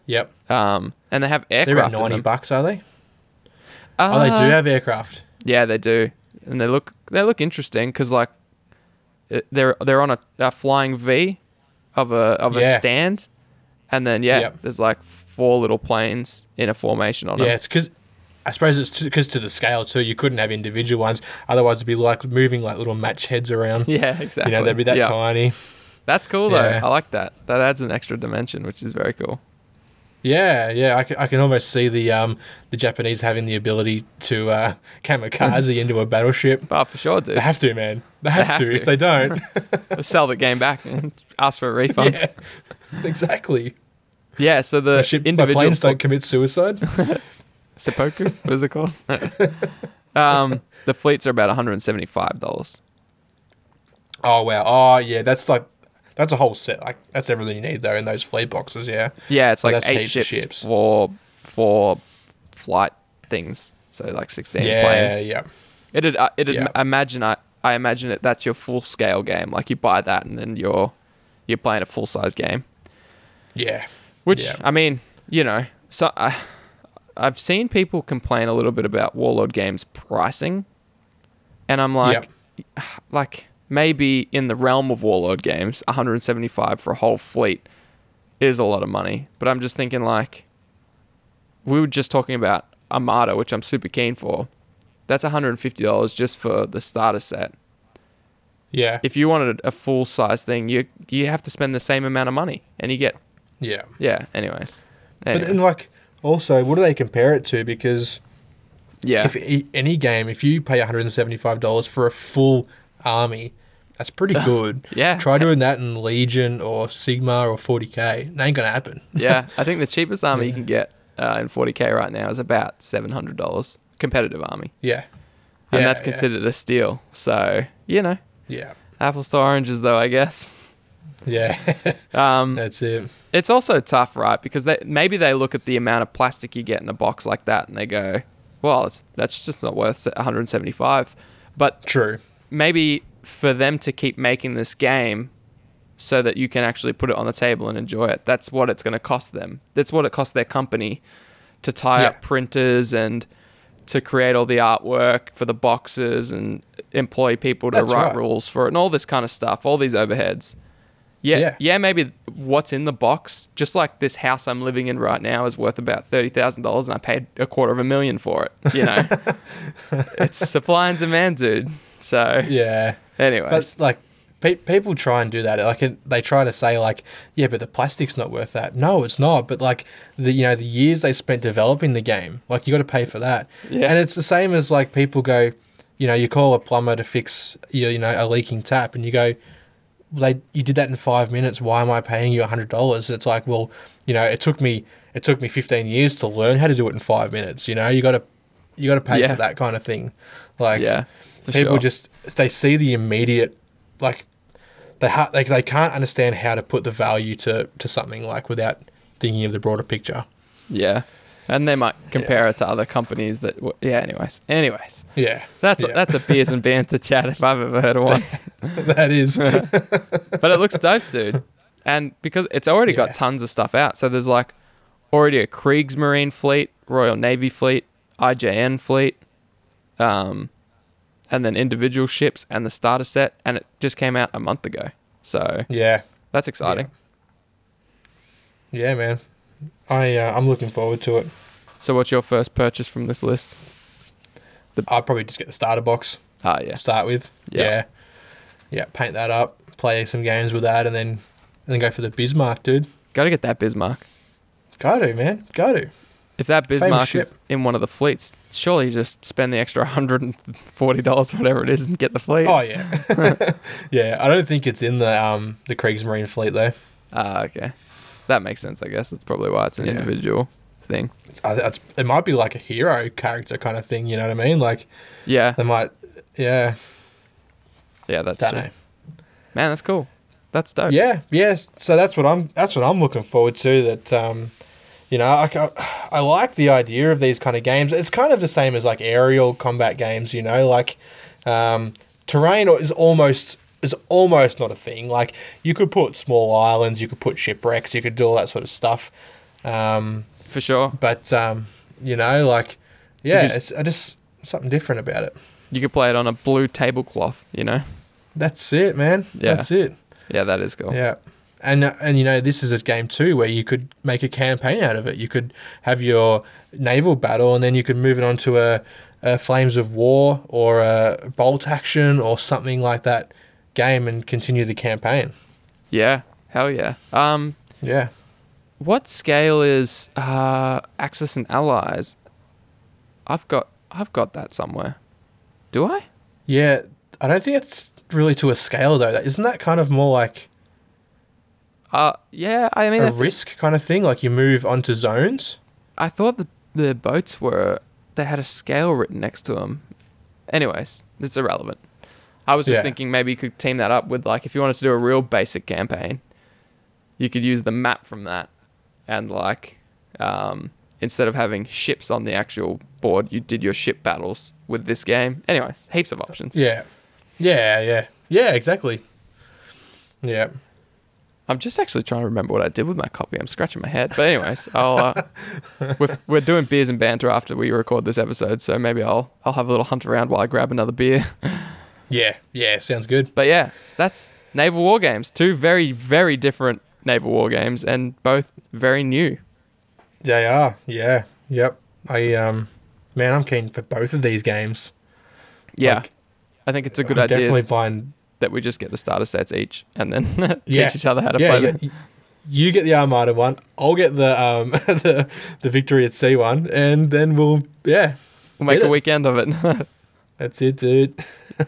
yep, um and they have aircraft. they're aircraft about in ninety bucks, are they? oh, they do Uh, have aircraft. yeah they do and they look they look interesting because like they're they're on a, a flying v of a of a Yeah. stand and then yeah Yep. there's like four little planes in a formation on it. Yeah, it's because I suppose it's because to the scale too. You couldn't have individual ones, otherwise it'd be like moving like little match heads around. yeah exactly You know, they'd be that Yeah. tiny. that's cool though Yeah. i like that that adds an extra dimension which is very cool Yeah, yeah, I can, I can almost see the um the Japanese having the ability to uh, kamikaze into a battleship. oh for sure dude They have to, man. They have, have to. to. If they don't, sell the game back and ask for a refund. Yeah, yeah, so the My, ship, individual planes don't commit suicide. seppuku, what is it called? um, the fleets are about one hundred and seventy-five dollars. oh wow. Oh yeah, that's like that's a whole set. Like that's everything you need though in those fleet boxes. Yeah. Yeah, it's So like eight ships, ships. for for flight things. So like sixteen Yeah, planes. yeah. yeah. It'd uh, it'd Yeah. imagine I I imagine it that's your full scale game. Like you buy that and then you're you're playing a full size game. Yeah. Which Yeah. I mean, you know, so I, I've seen people complain a little bit about Warlord Games pricing, and I'm like, like maybe in the realm of Warlord Games, 175 for a whole fleet is a lot of money. But I'm just thinking like, we were just talking about Armada, which I'm super keen for. That's 150 dollars just for the starter set. Yeah. If you wanted a full size thing, you you have to spend the same amount of money, and you get Yeah. yeah. Anyways, But then, like, also, what do they compare it to? Because yeah, if any game, if you pay $175 for a full army, that's pretty good. yeah. Try doing that in Legion or Sigmar or 40k. That ain't gonna happen. yeah, I think the cheapest army you can get uh, in 40k right now is about seven hundred dollars. Competitive army, Yeah. and Yeah, that's yeah. considered a steal. So you know, Yeah. apples to oranges, though I guess. Yeah. Um, that's it. it's also tough, right? Because they, maybe they look at the amount of plastic you get in a box like that, and they go, "Well, it's that's just not worth 175." But True. maybe for them to keep making this game so that you can actually put it on the table and enjoy it. That's what it's going to cost them. That's what it costs their company to tie Yeah. up printers and to create all the artwork for the boxes and employ people to That's write right. rules for it and all this kind of stuff, all these overheads. Yeah, yeah, Yeah. maybe what's in the box, just like this house I'm living in right now is worth about thirty thousand dollars, and I paid a quarter of a million for it. You know, it's supply and demand, dude. So, Yeah. Anyways, But like pe- people try and do that. Like they try to say like, yeah, but the plastic's not worth that. No, it's not. But like the you know the years they spent developing the game, like you got to pay for that. Yeah. And it's the same as like people go, you know, you call a plumber to fix you you know a leaking tap, and you go, they you did that in five minutes. Why am I paying you a hundred dollars? It's like, well, you know, it took me it took me fifteen years to learn how to do it in five minutes. You know, you got to you got to pay Yeah. for that kind of thing. Like yeah, for people sure. just they see the immediate like they ha- they they can't understand how to put the value to to something like without thinking of the broader picture. yeah. And they might compare it to other companies that. w- Yeah. Anyways. Anyways. Yeah, That's Yeah. that's a beers and banter chat if I've ever heard of one. that is. but it looks dope, dude. And because it's already Yeah. got tons of stuff out, so there's like already a Kriegsmarine fleet, Royal Navy fleet, IJN fleet, um, and then individual ships and the starter set, and it just came out a month ago. So yeah, that's exciting. yeah, man. I uh, I'm looking forward to it. So what's your first purchase from this list? I'd probably just get the starter box Ah, yeah, start with. Yeah. Yeah. yeah, paint that up, play some games with that, and then and then go for the Bismarck, dude. got to get that Bismarck. Got to, man, go to. If that Bismarck is in one of the fleets, surely just spend the extra hundred and forty dollars, whatever it is, and get the fleet. Oh yeah, yeah. I don't think it's in the um the Kriegsmarine fleet though. Ah, okay. That makes sense, I guess. That's probably why it's an Yeah. individual thing. That's it. Might be like a hero character kind of thing. You know what I mean? Like Yeah. they might. Yeah, Yeah, that's true. know. Man, that's cool. That's dope. Yeah, yes. So that's what I'm. That's what I'm looking forward to. That um, you know, I, I, like the idea of these kind of games. It's kind of the same as like aerial combat games. You know, like um, terrain is almost is almost not a thing. Like you could put small islands, you could put shipwrecks, you could do all that sort of stuff. Um, For sure. but um, you know, like yeah, could- it's I just something different about it. You could play it on a blue tablecloth, you know? That's it, man. Yeah. That's it. Yeah, that is cool. Yeah. And and you know this is a game too where you could make a campaign out of it. You could have your naval battle and then you could move it on to a, a Flames of War or a Bolt Action or something like that game and continue the campaign. Yeah. Hell yeah. Um, Yeah. what scale is uh Axis and Allies? I've got I've got that somewhere. Do I? Yeah. I don't think it's really to a scale though. Isn't that kind of more like Uh yeah, I mean I, a th- risk kind of thing. Like you move onto zones. I thought the the boats were they had a scale written next to them. Anyways, it's irrelevant. I was just Yeah. thinking maybe you could team that up with like if you wanted to do a real basic campaign, you could use the map from that and like um, instead of having ships on the actual board, you did your ship battles with this game. Anyways, heaps of options. Yeah. Yeah. Yeah. Yeah. Exactly. Yeah. I'm just actually trying to remember what I did with my copy. I'm scratching my head. But anyways, I'll uh, we're, we're doing beers and banter after we record this episode, so maybe I'll I'll have a little hunt around while I grab another beer. Yeah. Yeah. Sounds good. But yeah, that's naval war games. Two very very different naval war games, and both very new. They are. Yeah. Yep. I um, man, I'm keen for both of these games. Yeah, Like, I think it's a good I'm idea Definitely buying. That we just get the starter sets each, and then teach Yeah. each other how to Yeah. play yeah them. you get the Armada one. I'll get the um the the Victory at Sea one, and then we'll yeah. We'll make a it. weekend of it. That's it, dude.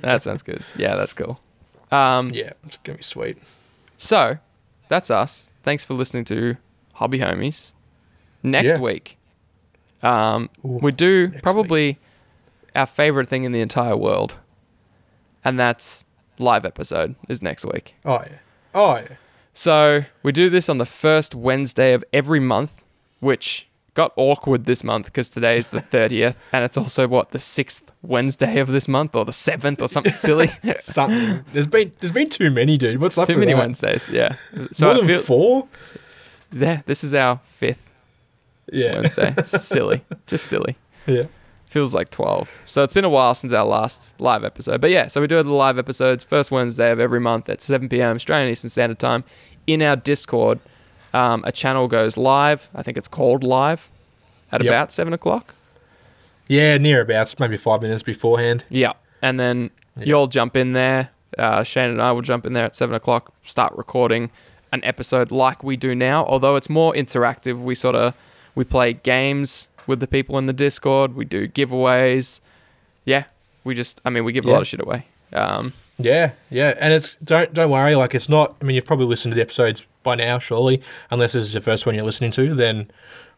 that sounds good. Yeah, that's cool. Um, Yeah, it's gonna be sweet. So, that's us. Thanks for listening to Hobby Homies. Next Yeah. week, um, Ooh, we do probably our favorite thing in the entire world, and that's live episode is next week. Oh yeah. Oh yeah. So we do this on the first Wednesday of every month, which got awkward this month because today is the 30th, and it's also what the sixth Wednesday of this month or the seventh or something silly. Something. there's been there's been too many, dude. What's up Too many that? Wednesdays, yeah. So More I than feel four. yeah, this is our fifth Yeah. Wednesday. silly, just silly. yeah. Feels like 12. So it's been a while since our last live episode. But yeah, so we do the live episodes first Wednesday of every month at 7 p.m. Australian Eastern Standard Time. In our Discord, um, a channel goes live. I think it's called live at Yep. about 7 o'clock. Yeah, near abouts, maybe five minutes beforehand. Yeah. And then Yeah. you'll jump in there. Uh, Shane and I will jump in there at 7 o'clock, start recording an episode like we do now. Although it's more interactive, we sort of we play games with the people in the Discord. We do giveaways. Yeah, we just I mean we give a lot of shit away. Um, Yeah, yeah, and it's don't don't worry. Like it's not. I mean, you've probably listened to the episodes by now, surely. Unless this is the first one you're listening to, then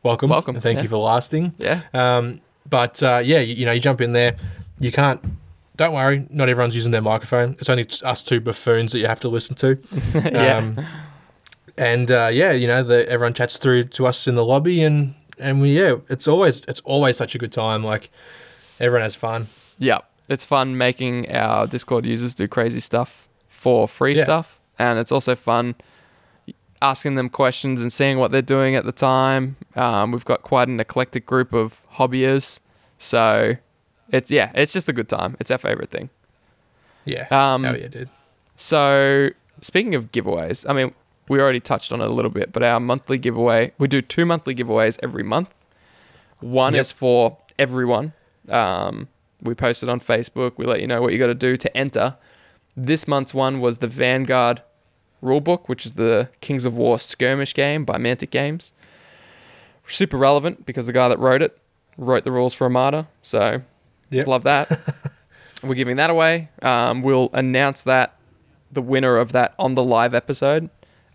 welcome. Welcome, And thank yeah. you for lasting. yeah, Um, but uh, yeah, you, you know, you jump in there. You can't. Don't worry. Not everyone's using their microphone. It's only us two buffoons that you have to listen to. yeah, Um, and uh, yeah, you know, the, everyone chats through to us in the lobby, and and we yeah, it's always it's always such a good time. Like everyone has fun. Yeah, it's fun making our Discord users do crazy stuff for free Yeah. stuff, and it's also fun asking them questions and seeing what they're doing at the time. Um, we've got quite an eclectic group of hobbyists, so it's yeah, it's just a good time. It's our favorite thing. Yeah. Um, Hell yeah, dude. So, speaking of giveaways, I mean, we already touched on it a little bit, but our monthly giveaway, we do two monthly giveaways every month. One Yep. is for everyone. Um, we post it on Facebook. We let you know what you got to do to enter. This month's one was the Vanguard rulebook, which is the Kings of War skirmish game by Mantic Games. Super relevant because the guy that wrote it wrote the rules for Armada. So, Yep. love that. We're giving that away. Um, we'll announce that the winner of that on the live episode,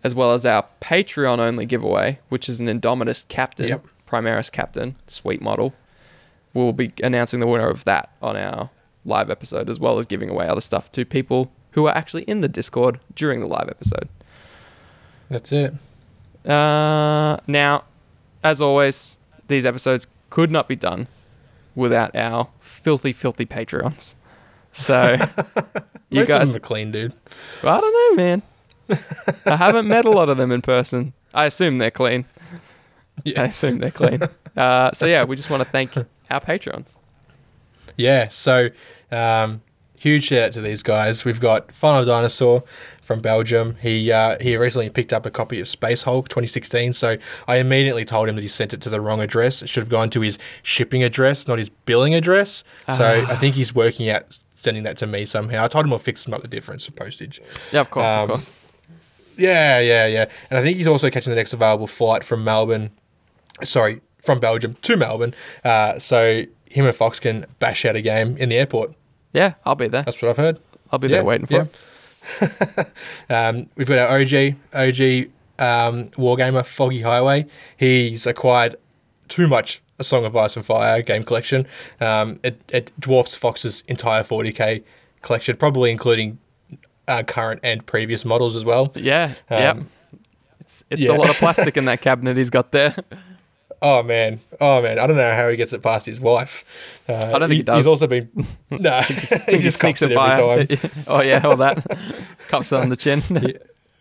as well as our Patreon only giveaway, which is an Indomitus captain, Yep. Primaris captain, sweet model. We'll be announcing the winner of that on our live episode, as well as giving away other stuff to people who are actually in the Discord during the live episode. That's it. Uh, now, as always, these episodes could not be done without our filthy, filthy Patreons. So, you guys, are clean, dude. I don't know, man. I haven't met a lot of them in person. I assume they're clean. I assume they're clean. Uh, so yeah, we just want to thank our patrons. Yeah. So, um, huge shout out to these guys. We've got Final Dinosaur from Belgium. He uh, he recently picked up a copy of Space Hulk 2016. So I immediately told him that he sent it to the wrong address. It should have gone to his shipping address, not his billing address. So I think he's working out sending that to me somehow. I told him I'll fix him up the difference of postage. Yeah, of course, Um, of course. Yeah, yeah, yeah. And I think he's also catching the next available flight from Melbourne. Sorry, from Belgium to Melbourne. Uh, so him and Fox can bash out a game in the airport. Yeah, I'll be there. That's what I've heard. I'll be there waiting for him. um, we've got our OG, OG um, Wargamer, Foggy Highway. He's acquired too much A Song of Ice and Fire game collection. Um, it, it dwarfs Fox's entire 40k collection, probably including uh, current and previous models as well. Yeah, yeah. Um, It's, it's yeah. a lot of plastic in that cabinet he's got there. Oh man, oh man, I don't know how he gets it past his wife. Uh, I don't think he does. He's also been no, he Think just cops it every by. time. oh yeah, all that. cups it on the chin. Yeah,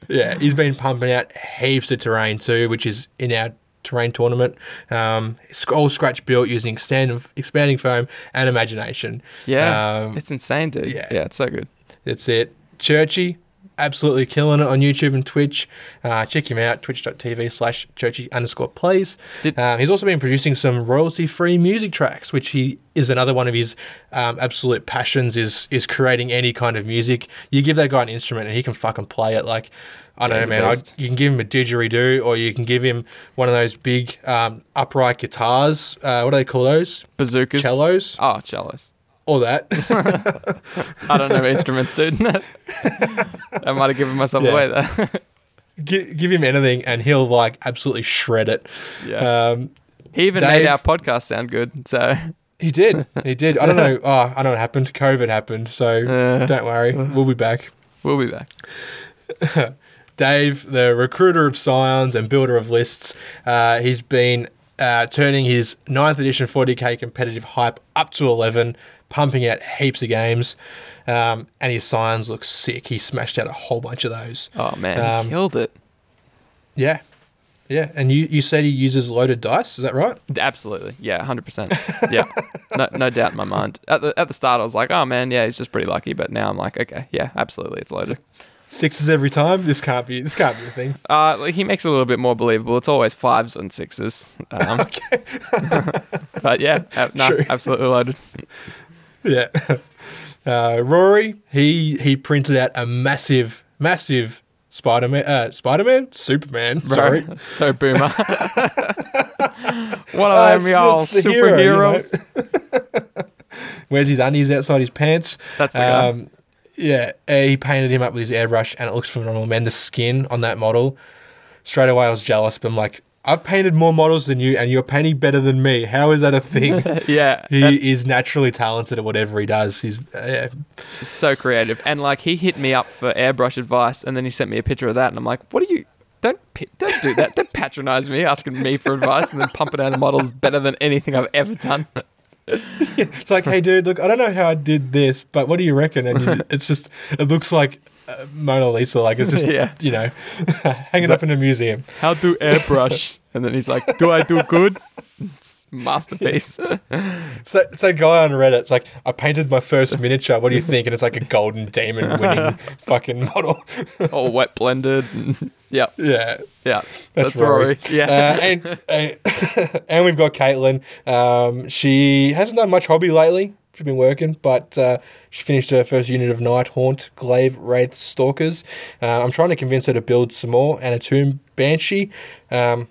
yeah, he's been pumping out heaps of terrain too, which is in our terrain tournament. Um, all scratch built using expand, expanding foam and imagination. Yeah, Um, it's insane, dude. yeah. Yeah. it's so good. That's it. Churchy, absolutely killing it on YouTube and Twitch. Uh, check him out, twitch.tv slash churchy underscore plays. Did- Um, he's also been producing some royalty-free music tracks, which he is another one of his um, absolute passions is is creating any kind of music. You give that guy an instrument and he can fucking play it like... I don't Yeah, know, man. I, you can give him a didgeridoo, or you can give him one of those big um, upright guitars. Uh, what do they call those? Bazookas. Cellos, Oh, cellos. Or that. I don't know instruments, dude. I might have given myself Yeah. away there. give, give him anything, and he'll like absolutely shred it. yeah. Um, he even Dave- made our podcast sound good. So He did. He did. I don't know. Oh, I know what happened. COVID happened. So Uh, don't worry. We'll be back. we'll be back. Dave, the recruiter of scions and builder of lists, uh, he's been uh, turning his 9th edition 40k competitive hype up to 11, pumping out heaps of games. Um, and his scions look sick. He smashed out a whole bunch of those. Oh man, Um, he killed it. Yeah. Yeah. And you, you said he uses loaded dice. Is that right? Absolutely. Yeah, hundred percent. Yeah. No no doubt in my mind. At the at the start I was like, oh man, yeah, he's just pretty lucky. But now I'm like, okay, yeah, absolutely, it's loaded. Sixes every time. This can't be. This can't be a thing. Uh, like, he makes it a little bit more believable. It's always fives and sixes. Um, Okay. but yeah, uh, no, True. absolutely loaded. Yeah. Uh, Rory, he he printed out a massive, massive Spider Man, uh, Spider Man, Superman. Bro, Sorry, so boomer. One of Uh, them, it's- y'all it's the hero, you superheroes. know. Wears his undies outside his pants. That's the guy. Um, yeah, uh, he painted him up with his airbrush, and it looks phenomenal. Man, the skin on that model. Straight away, I was jealous, but I'm like, I've painted more models than you, and you're painting better than me. How is that a thing? yeah, he is naturally talented at whatever he does. He's uh, yeah, so creative. And like he hit me up for airbrush advice, and then he sent me a picture of that, and I'm like, what are you? don't don't do that. Don't patronize me, asking me for advice and then pumping out models better than anything I've ever done. It's like, hey, dude, look, I don't know how I did this, but what do you reckon? And it's just, it looks like uh, Mona Lisa, like it's just, Yeah. you know, hanging up in a museum. How do airbrush? And then he's like, "Do I do good?" Masterpiece. so, that guy on Reddit. It's like, I painted my first miniature. What do you think? And it's like a golden demon winning fucking model. All wet blended. yeah, yeah. yeah. That's, That's, Rory. Rory. Yeah. Uh, and uh, and we've got Caitlin. Um, she hasn't done much hobby lately. She's been working, but uh, she finished her first unit of Nighthaunt, Glaive, Wraith, Stalkers. Uh, I'm trying to convince her to build some more and a Tomb Banshee, um,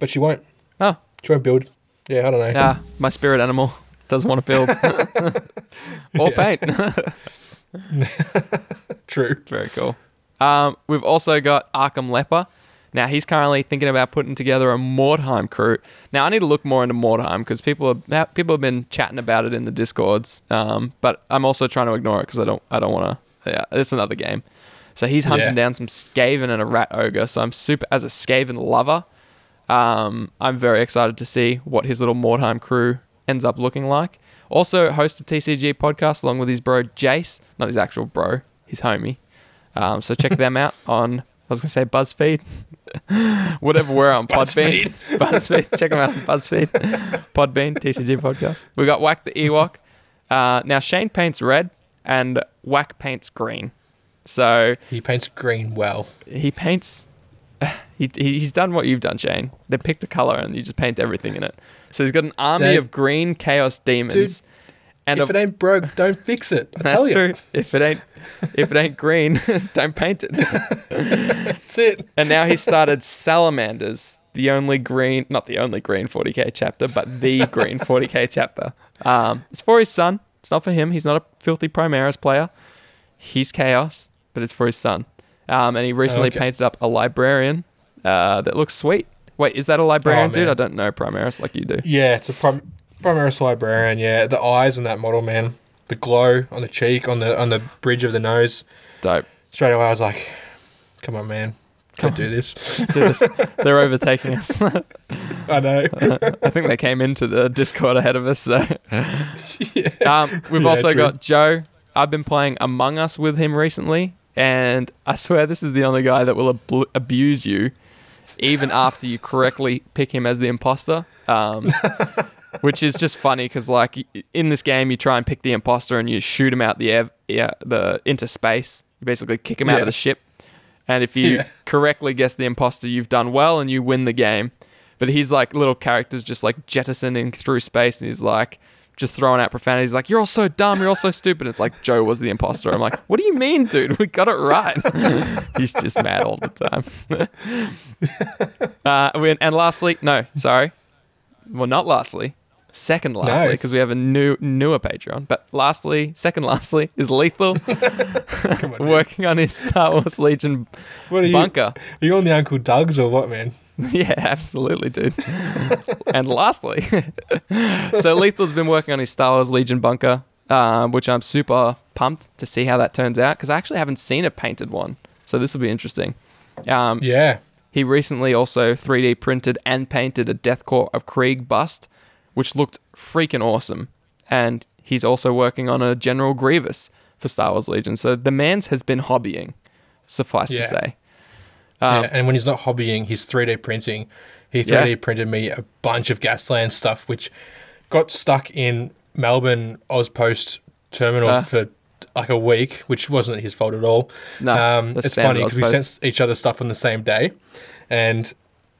but she won't. oh, She won't build. Yeah, I don't know. yeah. My spirit animal doesn't want to build or paint. True. Very cool. Um, we've also got Arkham Leper. Now he's currently thinking about putting together a Mordheim crew. Now I need to look more into Mordheim because people have people have been chatting about it in the discords. Um, but I'm also trying to ignore it because I don't I don't want to. Yeah, it's another game. So he's hunting Yeah. down some Skaven and a Rat Ogre. So I'm super as a Skaven lover. Um, I'm very excited to see what his little Mordheim crew ends up looking like. Also, host of TCG podcast along with his bro Jace, not his actual bro, his homie. Um, so check them out on. I was gonna say BuzzFeed, whatever we're on Podbean. BuzzFeed, check them out on BuzzFeed, Podbean, TCG podcast. We got Whack the Ewok. Uh, now Shane paints red and Whack paints green. So He paints green well. he paints. He, he- he's done what you've done, Shane. They picked a color and you just paint everything in it. So he's got an army of green chaos demons. And if a, it ain't broke, don't fix it. I that's tell you. true. If it ain't, if it ain't green, don't paint it. That's it. and now he started salamanders, the only green, not the only green 40k chapter, but the green 40k chapter. Um, it's for his son. It's not for him. He's not a filthy Primaris player. He's chaos, but it's for his son. Um, and he recently okay. painted up a librarian uh, that looks sweet. Wait, is that a librarian, Oh, dude? I don't know Primaris like you do. Yeah, it's a prim- Primaris librarian. Yeah, the eyes on that model, man. The glow on the cheek, on the on the bridge of the nose. Dope. Straight away, I was like, "Come on, man, can't do this." Do this. They're overtaking us. I know. I think they came into the Discord ahead of us. So, um, we've Yeah, also true. got Joe. I've been playing Among Us with him recently, and I swear this is the only guy that will ab- abuse you, even after you correctly pick him as the imposter. Um, which is just funny because, like, in this game, you try and pick the imposter and you shoot him out the air, yeah, the into space. You basically kick him out of the ship, and if you Yeah. correctly guess the imposter, you've done well and you win the game. But he's like little characters just like jettisoning through space and he's like just throwing out profanity. He's like, You're all so dumb, you're all so stupid. It's like Joe was the imposter. I'm like, What do you mean, dude? We got it right. he's just mad all the time. uh, and lastly, no, sorry. Well, not lastly. Second lastly, No. because we have a new newer Patreon. But lastly, second lastly is Lethal on, working on his Star Wars Legion What are you? bunker. Are you on the Uncle Doug's or what, man? Yeah, absolutely, dude. and lastly, so Lethal's been working on his Star Wars Legion bunker, um, which I'm super pumped to see how that turns out because I actually haven't seen a painted one. So this will be interesting. Um, Yeah. He recently also 3D printed and painted a Death Korps of Krieg bust, which looked freaking awesome. And he's also working on a General Grievous for Star Wars Legion. So the man's has been hobbying, suffice to say. Um, yeah. And when he's not hobbying, he's 3D printing. He 3D printed me a bunch of Gaslands stuff, which got stuck in Melbourne Auspost terminal Ah. for like a week, which wasn't his fault at all. No, um, it's funny because we sent each other stuff on the same day, and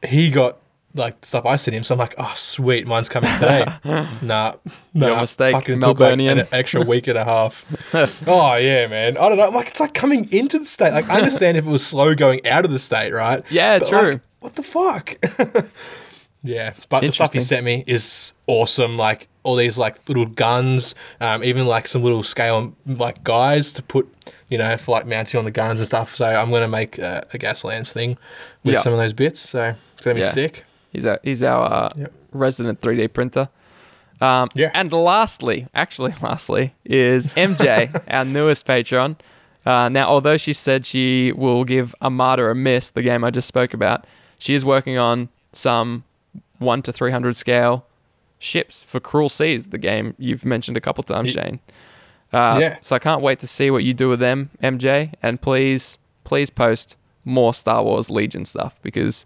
he got like stuff I sent him. So I'm like, oh sweet, mine's coming today. nah, nah, mistake, fucking took like an extra week and a half. oh yeah, man. I don't know. I'm like, it's like coming into the state. Like I understand if it was slow going out of the state, right? Yeah, But, true. like, what the fuck? yeah, but the stuff he sent me is awesome. Like all these like little guns, um, even like some little scale like guys to put, you know, for like mounting on the guns and stuff. So I'm gonna make uh, a Gaslands thing with Yeah. some of those bits. So it's gonna be Yeah. sick. He's our, he's our uh, Yep. resident 3D printer. Um, Yeah. And lastly, actually, lastly, is MJ, our newest patron. Uh, now, although she said she will give Armada a miss, the game I just spoke about, she is working on some one to three hundred scale ships for Cruel Seas, the game you've mentioned a couple times, Shane. Uh, Yeah. So I can't wait to see what you do with them, MJ. And please, please post more Star Wars Legion stuff because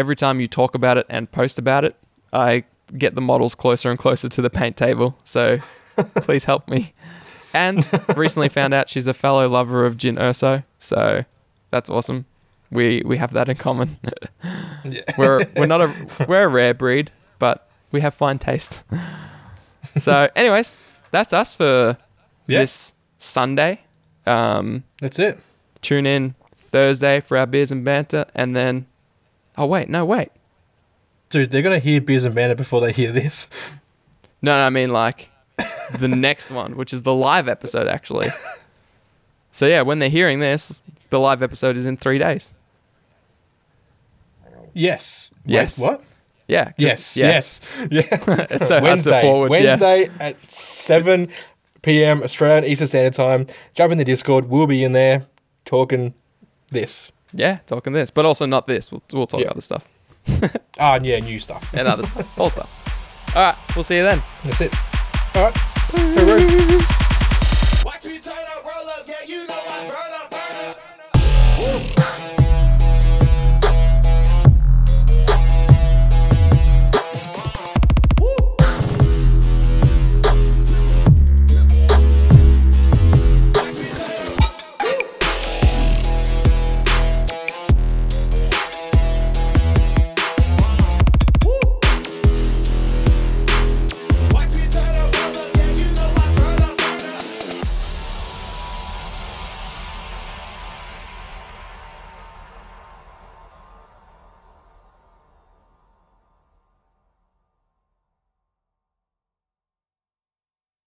every time you talk about it and post about it, I get the models closer and closer to the paint table. So please help me. And recently found out she's a fellow lover of Jyn Erso, so that's awesome. We we have that in common. Yeah. we're we're not a we're a rare breed, but we have fine taste. so, anyways, that's us for Yeah. this Sunday. Um, That's it. tune in Thursday for our beers and banter, and then oh wait, no wait, Dude, they're gonna hear Beers and Banter before they hear this. no, no, I mean like the next one, which is the live episode actually. So yeah, when they're hearing this, the live episode is in three days. Yes. Wait, Yes. what? Yeah. Yes. Yes. Yeah. So hard to Wednesday. yeah. Wednesday at seven p.m. Australian Eastern Standard Time. Jump in the Discord. We'll be in there talking this. Yeah, talking this, but also not this. We'll we'll talk Yeah. other stuff Ah, and yeah, new stuff. and other stuff, all stuff. All right, we'll see you then. That's it. All right. Hooroo. Watch